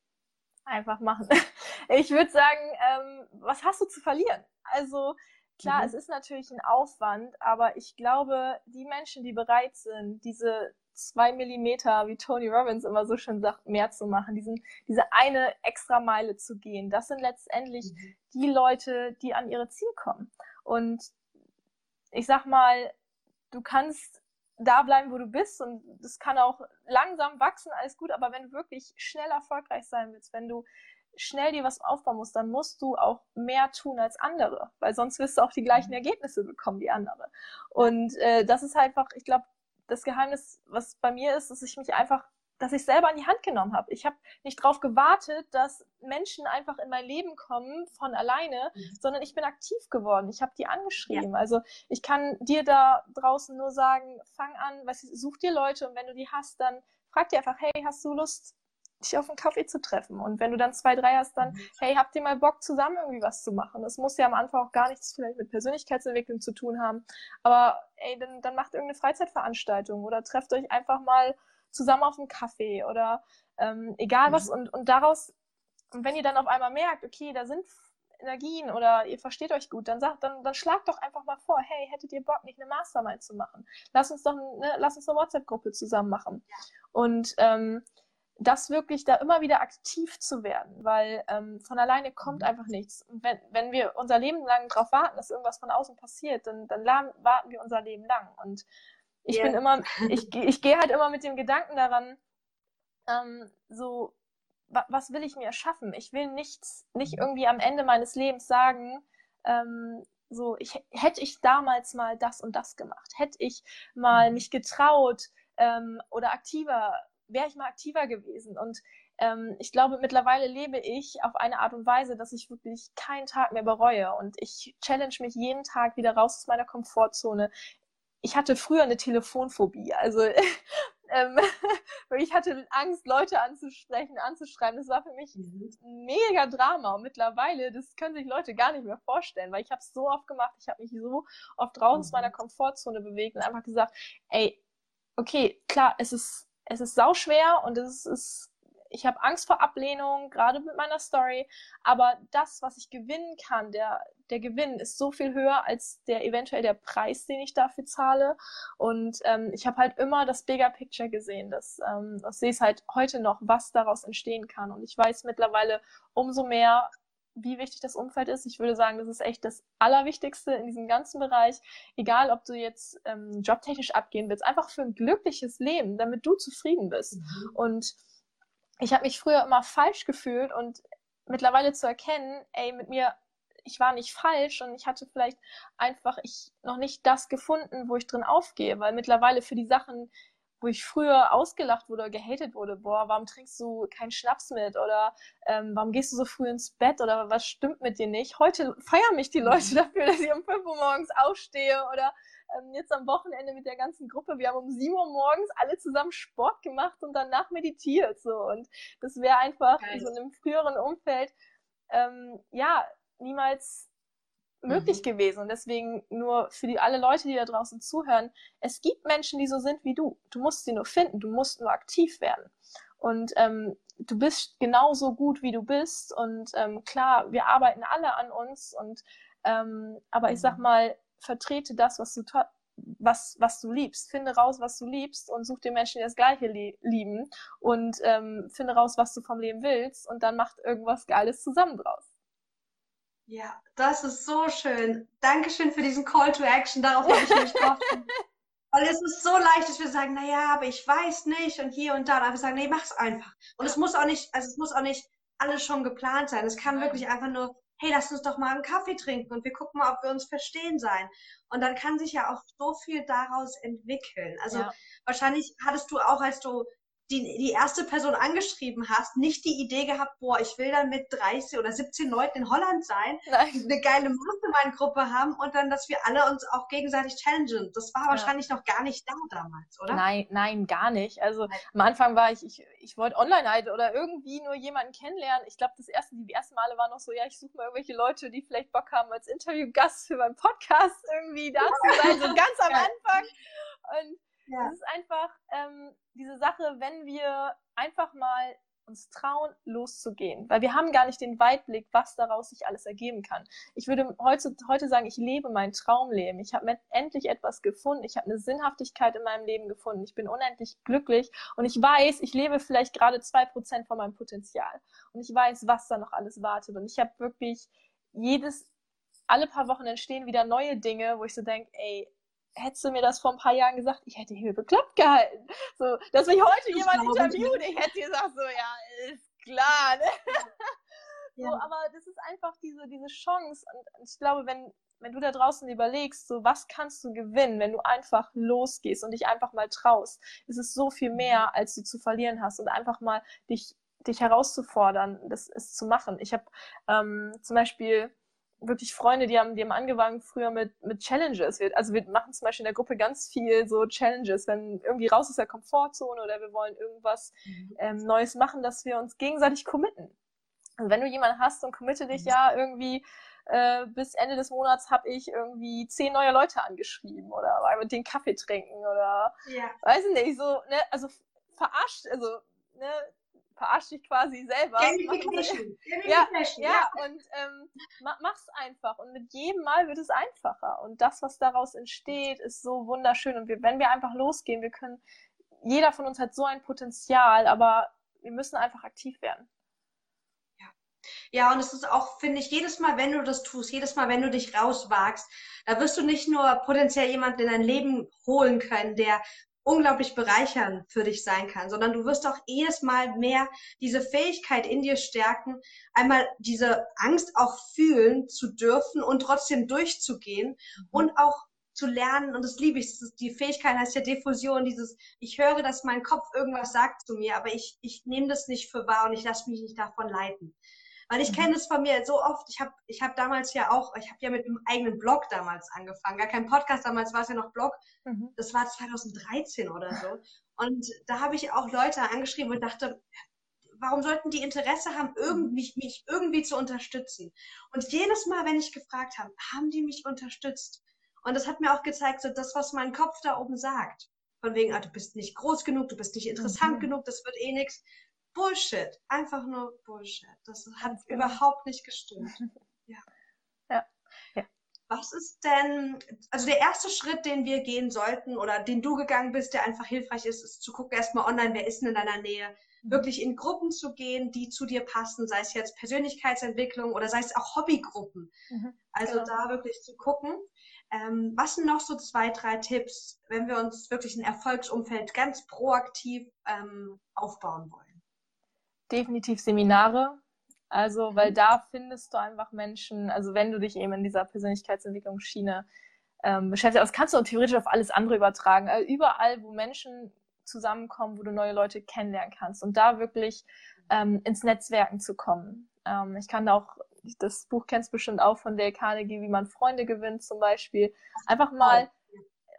Speaker 2: Einfach machen. Ich würde sagen, ähm, was hast du zu verlieren? Also klar, mhm. es ist natürlich ein Aufwand, aber ich glaube, die Menschen, die bereit sind, diese zwei Millimeter, wie Tony Robbins immer so schön sagt, mehr zu machen, diesen, diese eine extra Meile zu gehen. Das sind letztendlich mhm. die Leute, die an ihre Ziele kommen. Und ich sag mal, du kannst da bleiben, wo du bist und das kann auch langsam wachsen, alles gut, aber wenn du wirklich schnell erfolgreich sein willst, wenn du schnell dir was aufbauen musst, dann musst du auch mehr tun als andere, weil sonst wirst du auch die gleichen mhm. Ergebnisse bekommen wie andere. Und äh, das ist einfach, ich glaube, das Geheimnis, was bei mir ist, dass ich mich einfach, dass ich selber in die Hand genommen habe. Ich habe nicht darauf gewartet, dass Menschen einfach in mein Leben kommen von alleine, mhm. sondern ich bin aktiv geworden. Ich habe die angeschrieben. Ja. Also ich kann dir da draußen nur sagen, fang an, was, such dir Leute und wenn du die hast, dann frag dir einfach, hey, hast du Lust, dich auf einen Kaffee zu treffen. Und wenn du dann zwei, drei hast, dann, mhm. hey, habt ihr mal Bock, zusammen irgendwie was zu machen? Das muss ja am Anfang auch gar nichts vielleicht mit Persönlichkeitsentwicklung zu tun haben. Aber ey, dann, dann macht irgendeine Freizeitveranstaltung oder trefft euch einfach mal zusammen auf einen Kaffee oder ähm, egal was. Mhm. Und, und daraus, und wenn ihr dann auf einmal merkt, okay, da sind Energien oder ihr versteht euch gut, dann sagt, dann, dann schlagt doch einfach mal vor, hey, hättet ihr Bock, nicht eine Mastermind zu machen? Lass uns doch eine, lass uns eine WhatsApp-Gruppe zusammen machen. Ja. Und ähm, das wirklich da immer wieder aktiv zu werden, weil ähm, von alleine kommt mhm. einfach nichts. Und wenn, wenn wir unser Leben lang darauf warten, dass irgendwas von außen passiert, dann, dann warten wir unser Leben lang. Und ich yeah. bin immer, ich, ich gehe halt immer mit dem Gedanken daran, ähm, so, wa was will ich mir schaffen? Ich will nichts, nicht mhm. irgendwie am Ende meines Lebens sagen, ähm, so, ich hätte ich damals mal das und das gemacht, hätte ich mal mhm. mich getraut ähm, oder aktiver wäre ich mal aktiver gewesen. Und ähm, ich glaube, mittlerweile lebe ich auf eine Art und Weise, dass ich wirklich keinen Tag mehr bereue. Und ich challenge mich jeden Tag wieder raus aus meiner Komfortzone. Ich hatte früher eine Telefonphobie. Also ähm, ich hatte Angst, Leute anzusprechen, anzuschreiben. Das war für mich mhm. ein mega Drama. Und mittlerweile, das können sich Leute gar nicht mehr vorstellen, weil ich habe es so oft gemacht, ich habe mich so oft raus aus meiner mhm. Komfortzone bewegt und einfach gesagt, ey, okay, klar, es ist es ist sauschwer und es ist, ich habe Angst vor Ablehnung, gerade mit meiner Story, aber das, was ich gewinnen kann, der, der Gewinn ist so viel höher als der eventuell der Preis, den ich dafür zahle. Und ähm, ich habe halt immer das Bigger Picture gesehen. Das, ähm, das sehe ich halt heute noch, was daraus entstehen kann. Und ich weiß mittlerweile umso mehr, wie wichtig das Umfeld ist. Ich würde sagen, das ist echt das Allerwichtigste in diesem ganzen Bereich. Egal, ob du jetzt ähm, jobtechnisch abgehen willst, einfach für ein glückliches Leben, damit du zufrieden bist. Mhm. Und ich habe mich früher immer falsch gefühlt und mittlerweile zu erkennen, ey, mit mir, ich war nicht falsch und ich hatte vielleicht einfach ich noch nicht das gefunden, wo ich drin aufgehe, weil mittlerweile für die Sachen, wo ich früher ausgelacht wurde oder gehatet wurde, boah, warum trinkst du keinen Schnaps mit oder ähm, warum gehst du so früh ins Bett oder was stimmt mit dir nicht? Heute feiern mich die Leute mhm. dafür, dass ich um 5 Uhr morgens aufstehe oder ähm, jetzt am Wochenende mit der ganzen Gruppe, wir haben um 7 Uhr morgens alle zusammen Sport gemacht und danach meditiert so und das wäre einfach Geil. in so einem früheren Umfeld ähm, ja niemals möglich mhm. gewesen. Und deswegen nur für die, alle Leute, die da draußen zuhören, es gibt Menschen, die so sind wie du. Du musst sie nur finden, du musst nur aktiv werden. Und ähm, du bist genauso gut, wie du bist. Und ähm, klar, wir arbeiten alle an uns. Und ähm, aber ich sag mhm. mal, vertrete das, was du was, was du liebst. Finde raus, was du liebst und such dir Menschen, die das Gleiche lieben und ähm, finde raus, was du vom Leben willst und dann macht irgendwas Geiles zusammen draus.
Speaker 1: Ja, das ist so schön. Dankeschön für diesen Call to Action. Darauf habe ich mich gehofft. Weil es ist so leicht, dass wir sagen, naja, aber ich weiß nicht und hier und da. Aber wir sagen, nee, mach's einfach. Und es muss auch nicht, also es muss auch nicht alles schon geplant sein. Es kann Nein. wirklich einfach nur, hey, lass uns doch mal einen Kaffee trinken und wir gucken mal, ob wir uns verstehen sein. Und dann kann sich ja auch so viel daraus entwickeln. Also ja. wahrscheinlich hattest du auch, als du die, die erste Person angeschrieben hast, nicht die Idee gehabt, boah, ich will dann mit 30 oder 17 Leuten in Holland sein, Nein. eine geile Mastermind-Gruppe haben und dann, dass wir alle uns auch gegenseitig challengen. Das war ja. wahrscheinlich noch gar nicht da damals, oder?
Speaker 2: Nein, nein, gar nicht. Also nein. am Anfang war ich, ich, ich wollte online halt oder irgendwie nur jemanden kennenlernen. Ich glaube, das erste, die ersten Male waren noch so, ja, ich suche mal irgendwelche Leute, die vielleicht Bock haben, als Interviewgast für meinen Podcast irgendwie da zu sein, so ganz am Anfang. Und ja. Es ist einfach ähm, diese Sache, wenn wir einfach mal uns trauen, loszugehen. Weil wir haben gar nicht den Weitblick, was daraus sich alles ergeben kann. Ich würde heute, heute sagen, ich lebe mein Traumleben. Ich habe endlich etwas gefunden. Ich habe eine Sinnhaftigkeit in meinem Leben gefunden. Ich bin unendlich glücklich und ich weiß, ich lebe vielleicht gerade zwei Prozent von meinem Potenzial. Und ich weiß, was da noch alles wartet. Und ich habe wirklich jedes, alle paar Wochen entstehen wieder neue Dinge, wo ich so denke, ey, hättest du mir das vor ein paar Jahren gesagt, ich hätte hier bekloppt gehalten. So, dass mich heute jemand interviewt, ich hätte gesagt, so, ja, ist klar, ne? Ja. So, aber das ist einfach diese, diese Chance. Und ich glaube, wenn, wenn du da draußen überlegst, so, was kannst du gewinnen, wenn du einfach losgehst und dich einfach mal traust, ist es so viel mehr, mhm. als du zu verlieren hast und einfach mal dich, dich herauszufordern, das ist zu machen. Ich habe ähm, zum Beispiel wirklich Freunde, die haben, die haben angefangen früher mit, mit Challenges. Wir, also wir machen zum Beispiel in der Gruppe ganz viel so Challenges, wenn irgendwie raus aus der Komfortzone oder wir wollen irgendwas mhm. ähm, Neues machen, dass wir uns gegenseitig committen. Also wenn du jemanden hast und committe dich mhm. ja irgendwie äh, bis Ende des Monats habe ich irgendwie zehn neue Leute angeschrieben oder mit denen Kaffee trinken oder ja. weiß ich nicht, so, ne, also verarscht, also ne, verarsch dich quasi selber.
Speaker 1: Gamification.
Speaker 2: Ja, ja, und ähm, mach's einfach. Und mit jedem Mal wird es einfacher. Und das, was daraus entsteht, ist so wunderschön. Und wir, wenn wir einfach losgehen, wir können, jeder von uns hat so ein Potenzial, aber wir müssen einfach aktiv werden.
Speaker 1: Ja, und es ist auch, finde ich, jedes Mal, wenn du das tust, jedes Mal, wenn du dich rauswagst, da wirst du nicht nur potenziell jemanden in dein Leben holen können, der unglaublich bereichernd für dich sein kann, sondern du wirst auch jedes Mal mehr diese Fähigkeit in dir stärken, einmal diese Angst auch fühlen zu dürfen und trotzdem durchzugehen mhm. und auch zu lernen, und das liebe ich, das die Fähigkeit heißt ja Diffusion, dieses, ich höre, dass mein Kopf irgendwas sagt zu mir, aber ich, ich nehme das nicht für wahr und ich lasse mich nicht davon leiten. Weil ich mhm. kenne es von mir so oft. Ich habe ich hab damals ja auch, ich habe ja mit einem eigenen Blog damals angefangen. Gar kein Podcast, damals war es ja noch Blog. Mhm. Das war 2013 oder so. Und da habe ich auch Leute angeschrieben und dachte, warum sollten die Interesse haben, irgendwie, mich, mich irgendwie zu unterstützen? Und jedes Mal, wenn ich gefragt habe, haben die mich unterstützt? Und das hat mir auch gezeigt, so das, was mein Kopf da oben sagt. Von wegen, ah, du bist nicht groß genug, du bist nicht interessant mhm. genug, das wird eh nichts. Bullshit. Einfach nur Bullshit. Das hat genau. überhaupt nicht gestimmt. Ja.
Speaker 2: ja. ja.
Speaker 1: Was ist denn, also der erste Schritt, den wir gehen sollten oder den du gegangen bist, der einfach hilfreich ist, ist zu gucken erstmal online, wer ist denn in deiner Nähe, mhm. wirklich in Gruppen zu gehen, die zu dir passen, sei es jetzt Persönlichkeitsentwicklung oder sei es auch Hobbygruppen. Mhm. Also genau. da wirklich zu gucken. Ähm, was sind noch so zwei, drei Tipps, wenn wir uns wirklich ein Erfolgsumfeld ganz proaktiv ähm, aufbauen wollen?
Speaker 2: Definitiv Seminare. Also, weil mhm. da findest du einfach Menschen, also wenn du dich eben in dieser Persönlichkeitsentwicklungsschiene ähm, beschäftigst, das kannst du theoretisch auf alles andere übertragen. Also überall, wo Menschen zusammenkommen, wo du neue Leute kennenlernen kannst und da wirklich ähm, ins Netzwerken zu kommen. Ähm, ich kann da auch, das Buch kennst du bestimmt auch von Dale Carnegie, wie man Freunde gewinnt zum Beispiel. Einfach mal,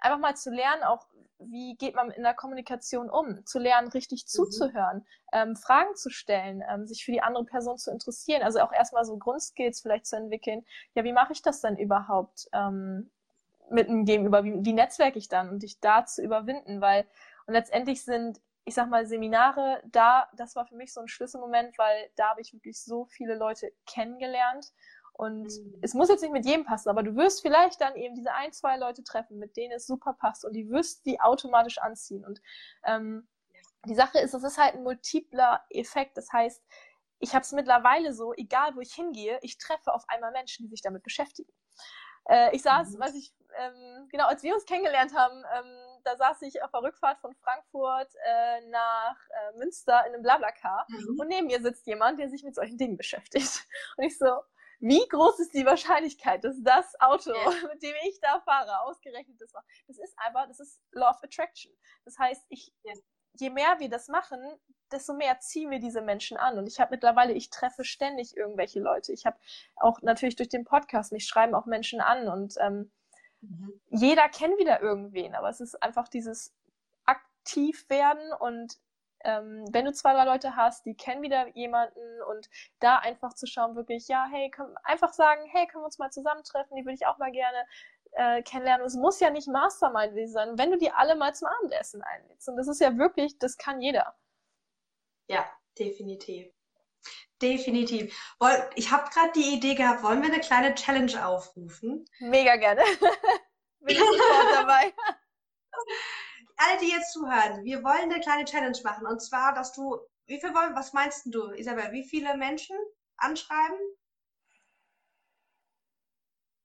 Speaker 2: einfach mal zu lernen, auch wie geht man in der Kommunikation um, zu lernen, richtig mhm. zuzuhören, ähm, Fragen zu stellen, ähm, sich für die andere Person zu interessieren, also auch erstmal so Grundskills vielleicht zu entwickeln. Ja, wie mache ich das denn überhaupt ähm, mit einem Gegenüber? Wie, wie netzwerke ich dann und dich da zu überwinden? Weil, und letztendlich sind, ich sag mal, Seminare da, das war für mich so ein Schlüsselmoment, weil da habe ich wirklich so viele Leute kennengelernt und mhm. es muss jetzt nicht mit jedem passen, aber du wirst vielleicht dann eben diese ein, zwei Leute treffen, mit denen es super passt und die wirst die automatisch anziehen. Und ähm, die Sache ist, es ist halt ein multipler Effekt. Das heißt, ich habe es mittlerweile so, egal wo ich hingehe, ich treffe auf einmal Menschen, die sich damit beschäftigen. Äh, ich saß, mhm. weiß ich, ähm, genau, als wir uns kennengelernt haben, ähm, da saß ich auf der Rückfahrt von Frankfurt äh, nach äh, Münster in einem Blablacar mhm. und neben mir sitzt jemand, der sich mit solchen Dingen beschäftigt. Und ich so, wie groß ist die Wahrscheinlichkeit, dass das Auto, mit dem ich da fahre, ausgerechnet das war? Das ist einfach, das ist Law of Attraction. Das heißt, ich, je mehr wir das machen, desto mehr ziehen wir diese Menschen an. Und ich habe mittlerweile, ich treffe ständig irgendwelche Leute. Ich habe auch natürlich durch den Podcast, mich schreiben auch Menschen an und ähm, mhm. jeder kennt wieder irgendwen, aber es ist einfach dieses aktiv werden und ähm, wenn du zwei, drei Leute hast, die kennen wieder jemanden und da einfach zu schauen, wirklich, ja, hey, können, einfach sagen, hey, können wir uns mal zusammentreffen, die würde ich auch mal gerne äh, kennenlernen. Und es muss ja nicht Mastermind sein, wenn du die alle mal zum Abendessen einlädst. Und das ist ja wirklich, das kann jeder.
Speaker 1: Ja, definitiv. Definitiv. Ich habe gerade die Idee gehabt, wollen wir eine kleine Challenge aufrufen?
Speaker 2: Mega gerne. Bin ich sofort dabei.
Speaker 1: alle, die jetzt zuhören, wir wollen eine kleine Challenge machen. Und zwar, dass du, wie viel wollen, was meinst du, Isabel, wie viele Menschen anschreiben?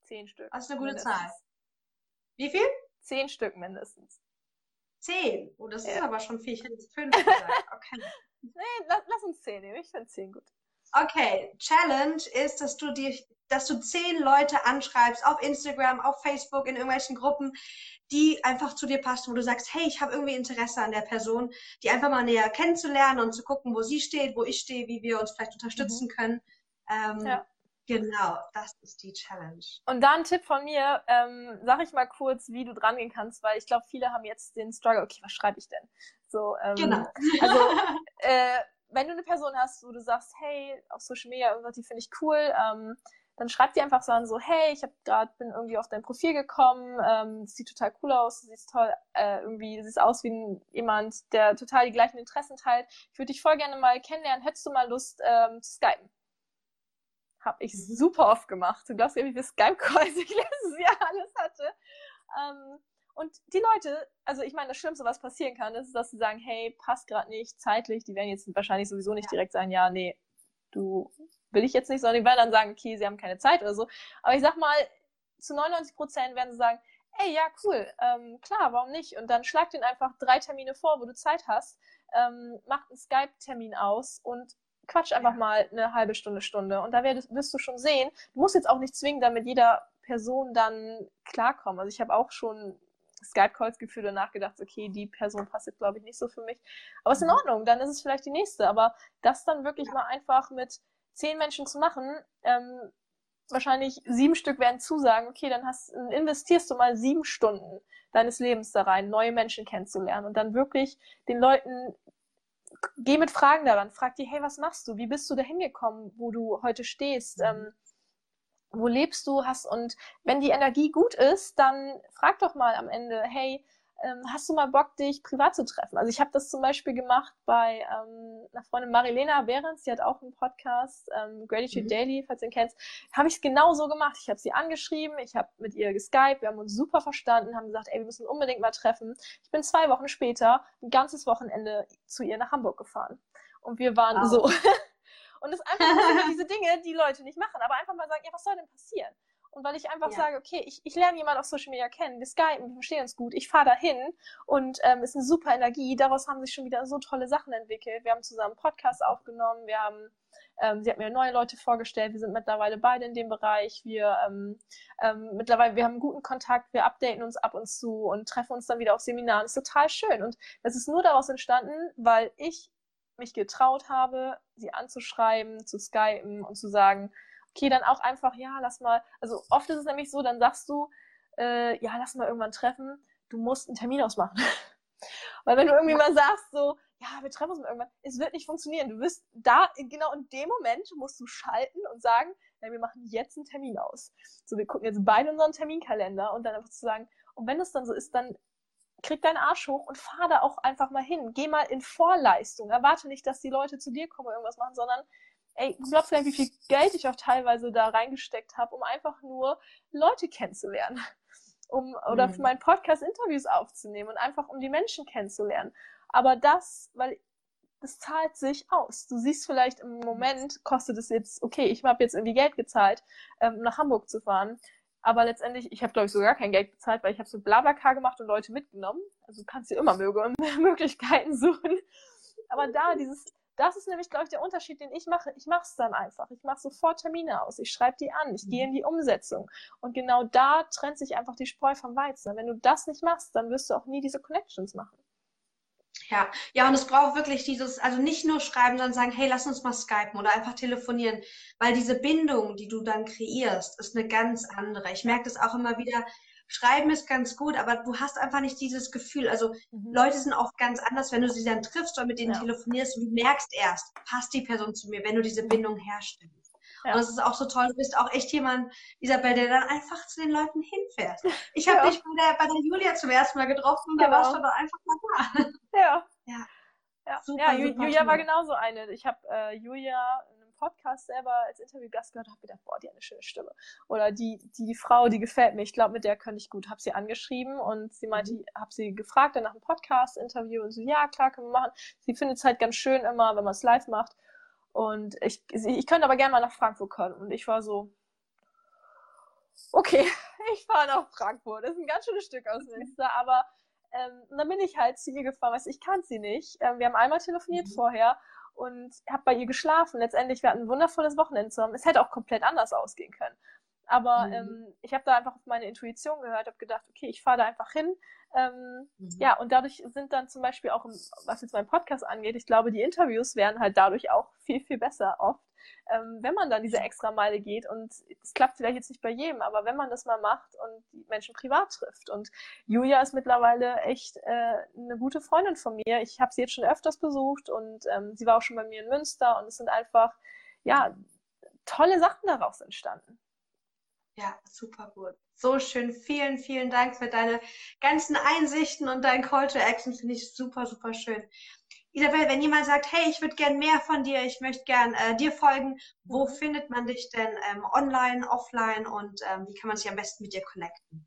Speaker 2: Zehn Stück.
Speaker 1: Das ist eine gute mindestens. Zahl. Wie viel?
Speaker 2: Zehn Stück mindestens.
Speaker 1: Zehn? Oh, das ja. ist aber schon viel. Ich hätte fünf gesagt. Okay.
Speaker 2: nee, lass, lass uns zehn nehmen. Ich finde zehn gut.
Speaker 1: Okay, Challenge ist, dass du dir, dass du zehn Leute anschreibst auf Instagram, auf Facebook, in irgendwelchen Gruppen, die einfach zu dir passen, wo du sagst, hey, ich habe irgendwie Interesse an der Person, die einfach mal näher kennenzulernen und zu gucken, wo sie steht, wo ich stehe, wie wir uns vielleicht unterstützen mhm. können. Ähm, ja. Genau, das ist die Challenge.
Speaker 2: Und da ein Tipp von mir, ähm, sag ich mal kurz, wie du dran gehen kannst, weil ich glaube, viele haben jetzt den Struggle, okay, was schreibe ich denn? So, ähm, genau. Also, äh, wenn du eine Person hast, wo du sagst, hey, auf Social Media irgendwas, die finde ich cool, ähm, dann schreibt die einfach so an, so, hey, ich hab grad, bin irgendwie auf dein Profil gekommen, ähm, sieht total cool aus, du siehst toll, äh, irgendwie, siehst aus wie ein, jemand, der total die gleichen Interessen teilt. Ich würde dich voll gerne mal kennenlernen, hättest du mal Lust ähm, zu skypen? Hab ich mhm. super oft gemacht. Du glaubst nicht, wie viele Skype-Calls ich letztes Jahr alles hatte. Ähm, und die Leute, also ich meine, das Schlimmste, was passieren kann, ist, dass sie sagen, hey, passt gerade nicht, zeitlich, die werden jetzt wahrscheinlich sowieso nicht direkt sagen, ja, nee, du will ich jetzt nicht, sondern die werden dann sagen, okay, sie haben keine Zeit oder so. Aber ich sag mal, zu 99 Prozent werden sie sagen, ey, ja, cool, ähm, klar, warum nicht? Und dann schlag den einfach drei Termine vor, wo du Zeit hast, ähm, mach einen Skype-Termin aus und quatsch einfach ja. mal eine halbe Stunde, Stunde. Und da wirst, wirst du schon sehen, du musst jetzt auch nicht zwingen, damit jeder Person dann klarkommen. Also ich habe auch schon Skype-Calls geführt und nachgedacht, okay, die Person passt jetzt, glaube ich, nicht so für mich. Aber ist in mhm. Ordnung, dann ist es vielleicht die nächste. Aber das dann wirklich ja. mal einfach mit zehn Menschen zu machen, ähm, wahrscheinlich sieben Stück werden zusagen, okay, dann hast, investierst du mal sieben Stunden deines Lebens da rein, neue Menschen kennenzulernen und dann wirklich den Leuten, geh mit Fragen daran, frag die, hey, was machst du? Wie bist du da hingekommen, wo du heute stehst? Mhm. Ähm, wo lebst du? Hast und wenn die Energie gut ist, dann frag doch mal am Ende, hey, ähm, hast du mal Bock, dich privat zu treffen? Also ich habe das zum Beispiel gemacht bei ähm, einer Freundin Marilena Behrens, die hat auch einen Podcast, ähm, Gratitude mhm. Daily, falls du ihn kennst, habe ich es genau so gemacht. Ich habe sie angeschrieben, ich habe mit ihr geskypt, wir haben uns super verstanden, haben gesagt, ey, wir müssen unbedingt mal treffen. Ich bin zwei Wochen später ein ganzes Wochenende zu ihr nach Hamburg gefahren. Und wir waren wow. so. und es ist einfach diese Dinge, die Leute nicht machen, aber einfach mal sagen, ja, was soll denn passieren? Und weil ich einfach ja. sage, okay, ich, ich lerne jemanden auf Social Media kennen, wir skypen, wir verstehen uns gut, ich fahre dahin und ähm, es ist eine super Energie. Daraus haben sich schon wieder so tolle Sachen entwickelt. Wir haben zusammen einen Podcast aufgenommen, wir haben, ähm, sie hat mir neue Leute vorgestellt, wir sind mittlerweile beide in dem Bereich. Wir ähm, ähm, mittlerweile, wir haben einen guten Kontakt, wir updaten uns ab und zu und treffen uns dann wieder auf Seminaren. Das ist total schön. Und das ist nur daraus entstanden, weil ich mich getraut habe, sie anzuschreiben, zu skypen und zu sagen, okay, dann auch einfach, ja, lass mal, also oft ist es nämlich so, dann sagst du, äh, ja, lass mal irgendwann treffen, du musst einen Termin ausmachen. Weil wenn du irgendwie mal sagst, so, ja, wir treffen uns mal irgendwann, es wird nicht funktionieren. Du wirst da, genau in dem Moment musst du schalten und sagen, ja, wir machen jetzt einen Termin aus. So, wir gucken jetzt beide unseren Terminkalender und dann einfach zu sagen, und wenn es dann so ist, dann krieg deinen Arsch hoch und fahr da auch einfach mal hin. Geh mal in Vorleistung. Erwarte nicht, dass die Leute zu dir kommen und irgendwas machen, sondern ey, du glaubst gar nicht, wie viel Geld ich auch teilweise da reingesteckt habe, um einfach nur Leute kennenzulernen. Um, oder mhm. für meinen Podcast Interviews aufzunehmen und einfach um die Menschen kennenzulernen. Aber das, weil das zahlt sich aus. Du siehst vielleicht im Moment, kostet es jetzt, okay, ich habe jetzt irgendwie Geld gezahlt, ähm, nach Hamburg zu fahren. Aber letztendlich, ich habe, glaube ich, sogar kein Geld bezahlt, weil ich habe so Blablacar gemacht und Leute mitgenommen. Also du kannst dir immer Möglichkeiten suchen. Aber da, dieses das ist nämlich, glaube ich, der Unterschied, den ich mache. Ich mache es dann einfach. Ich mache sofort Termine aus. Ich schreibe die an. Ich gehe in die Umsetzung. Und genau da trennt sich einfach die Spreu vom Weizen. Wenn du das nicht machst, dann wirst du auch nie diese Connections machen.
Speaker 1: Ja, ja, und es braucht wirklich dieses, also nicht nur schreiben, sondern sagen, hey, lass uns mal skypen oder einfach telefonieren, weil diese Bindung, die du dann kreierst, ist eine ganz andere. Ich merke das auch immer wieder, Schreiben ist ganz gut, aber du hast einfach nicht dieses Gefühl. Also mhm. Leute sind auch ganz anders, wenn du sie dann triffst oder mit denen ja. telefonierst und du merkst erst, passt die Person zu mir, wenn du diese Bindung herstellst. Ja. Und es ist auch so toll, du bist auch echt jemand, Isabel, der dann einfach zu den Leuten hinfährt. Ich habe ja. dich bei der, bei der Julia zum ersten Mal getroffen und genau. da warst du doch einfach mal
Speaker 2: da. Ja. Ja. Ja, super, ja Julia war genauso eine. Ich habe äh, Julia Podcast selber als Interviewgast gehört habe, gedacht, boah, die hat eine schöne Stimme. Oder die, die Frau, die gefällt mir, ich glaube, mit der könnte ich gut. Habe sie angeschrieben und sie meinte, mhm. habe sie gefragt dann nach einem Podcast-Interview und so, ja, klar, können wir machen. Sie findet es halt ganz schön immer, wenn man es live macht. Und ich, ich könnte aber gerne mal nach Frankfurt kommen. Und ich war so, okay, ich fahre nach Frankfurt. Das ist ein ganz schönes Stück aus Münster, aber ähm, dann bin ich halt zu ihr gefahren, weißt ich kannte sie nicht. Ähm, wir haben einmal telefoniert mhm. vorher und habe bei ihr geschlafen. Letztendlich, wir hatten ein wundervolles Wochenende zusammen. Es hätte auch komplett anders ausgehen können. Aber mhm. ähm, ich habe da einfach auf meine Intuition gehört, habe gedacht, okay, ich fahre da einfach hin. Ähm, mhm. Ja, und dadurch sind dann zum Beispiel auch, was jetzt meinen Podcast angeht, ich glaube, die Interviews werden halt dadurch auch viel, viel besser oft, ähm, wenn man dann diese extra Meile geht. Und es klappt vielleicht jetzt nicht bei jedem, aber wenn man das mal macht und die Menschen privat trifft. Und Julia ist mittlerweile echt äh, eine gute Freundin von mir. Ich habe sie jetzt schon öfters besucht und ähm, sie war auch schon bei mir in Münster und es sind einfach, ja, tolle Sachen daraus entstanden.
Speaker 1: Ja, super gut. So schön. Vielen, vielen Dank für deine ganzen Einsichten und dein Call to Action. Finde ich super, super schön. Isabel, wenn jemand sagt, hey, ich würde gern mehr von dir, ich möchte gern äh, dir folgen, wo mhm. findet man dich denn ähm, online, offline und ähm, wie kann man sich am besten mit dir connecten?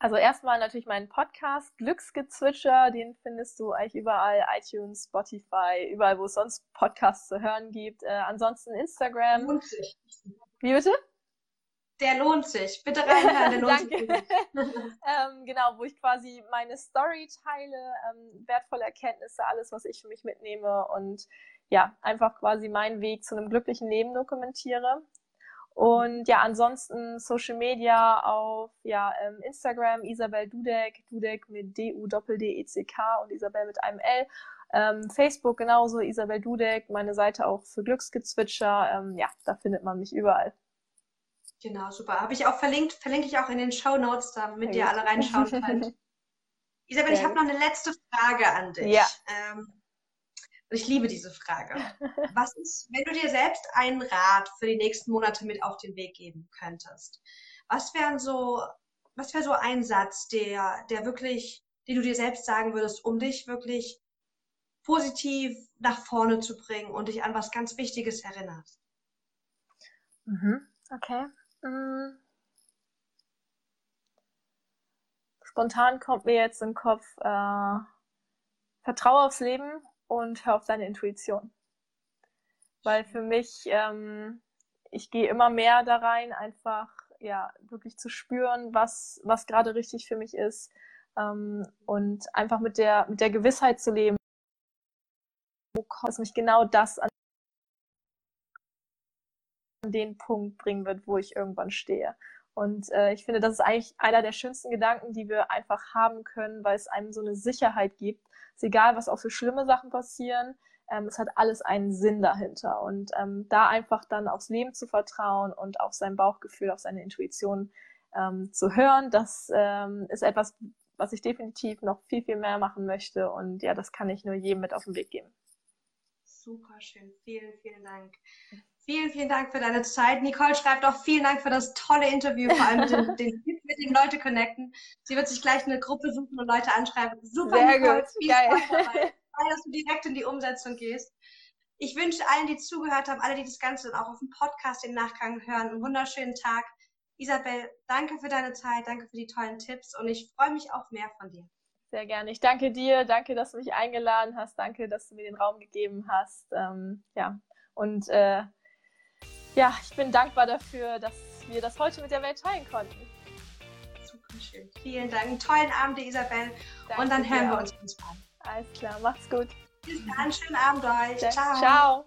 Speaker 2: Also erstmal natürlich meinen Podcast Glücksgezwitscher, den findest du eigentlich überall, iTunes, Spotify, überall, wo es sonst Podcasts zu hören gibt. Äh, ansonsten Instagram.
Speaker 1: Sich.
Speaker 2: Wie bitte?
Speaker 1: Der lohnt sich. Bitte reinhören, der lohnt sich.
Speaker 2: ähm, genau, wo ich quasi meine Story teile, ähm, wertvolle Erkenntnisse, alles, was ich für mich mitnehme und ja, einfach quasi meinen Weg zu einem glücklichen Leben dokumentiere. Und ja, ansonsten Social Media auf ja, ähm, Instagram Isabel Dudek, Dudek mit D-U-D-D-E-C-K und Isabel mit einem L. Ähm, Facebook genauso, Isabel Dudek, meine Seite auch für Glücksgezwitscher. Ähm, ja, da findet man mich überall.
Speaker 1: Genau, super. Habe ich auch verlinkt, verlinke ich auch in den Show Notes, damit ihr alle reinschauen könnt. Isabel, ich habe noch eine letzte Frage an dich.
Speaker 2: Ja.
Speaker 1: Ähm, ich liebe diese Frage. Was ist, wenn du dir selbst einen Rat für die nächsten Monate mit auf den Weg geben könntest? Was wären so, was wäre so ein Satz, der, der wirklich, den du dir selbst sagen würdest, um dich wirklich positiv nach vorne zu bringen und dich an was ganz Wichtiges erinnerst?
Speaker 2: Mhm. Okay. Mhm. Spontan kommt mir jetzt im Kopf, äh, vertraue aufs Leben und hör auf deine Intuition. Weil für mich, ähm, ich gehe immer mehr da rein, einfach ja wirklich zu spüren, was, was gerade richtig für mich ist ähm, und einfach mit der, mit der Gewissheit zu leben, dass mich genau das an den Punkt bringen wird, wo ich irgendwann stehe. Und äh, ich finde, das ist eigentlich einer der schönsten Gedanken, die wir einfach haben können, weil es einem so eine Sicherheit gibt. Es ist egal, was auch für schlimme Sachen passieren. Ähm, es hat alles einen Sinn dahinter. Und ähm, da einfach dann aufs Leben zu vertrauen und auf sein Bauchgefühl, auf seine Intuition ähm, zu hören, das ähm, ist etwas, was ich definitiv noch viel, viel mehr machen möchte. Und ja, das kann ich nur jedem mit auf den Weg geben.
Speaker 1: Super schön. Vielen, vielen Dank. Vielen, vielen Dank für deine Zeit. Nicole schreibt auch vielen Dank für das tolle Interview, vor allem mit den, den, mit den Leute connecten. Sie wird sich gleich eine Gruppe suchen und Leute anschreiben. Super,
Speaker 2: Sehr Nicole. Gut.
Speaker 1: Viel Geil. Dabei, dass du direkt in die Umsetzung gehst. Ich wünsche allen, die zugehört haben, alle, die das Ganze auch auf dem Podcast im Nachgang hören, einen wunderschönen Tag. Isabel, danke für deine Zeit, danke für die tollen Tipps und ich freue mich auf mehr von dir.
Speaker 2: Sehr gerne. Ich danke dir, danke, dass du mich eingeladen hast, danke, dass du mir den Raum gegeben hast. Ähm, ja, und äh, ja, ich bin dankbar dafür, dass wir das heute mit der Welt teilen konnten.
Speaker 1: Super schön. Vielen Dank. Tollen Abend, Isabel. Danke und dann hören wir uns bald.
Speaker 2: Alles klar, macht's gut.
Speaker 1: Bis dann, schönen Abend euch.
Speaker 2: Ciao. Ciao.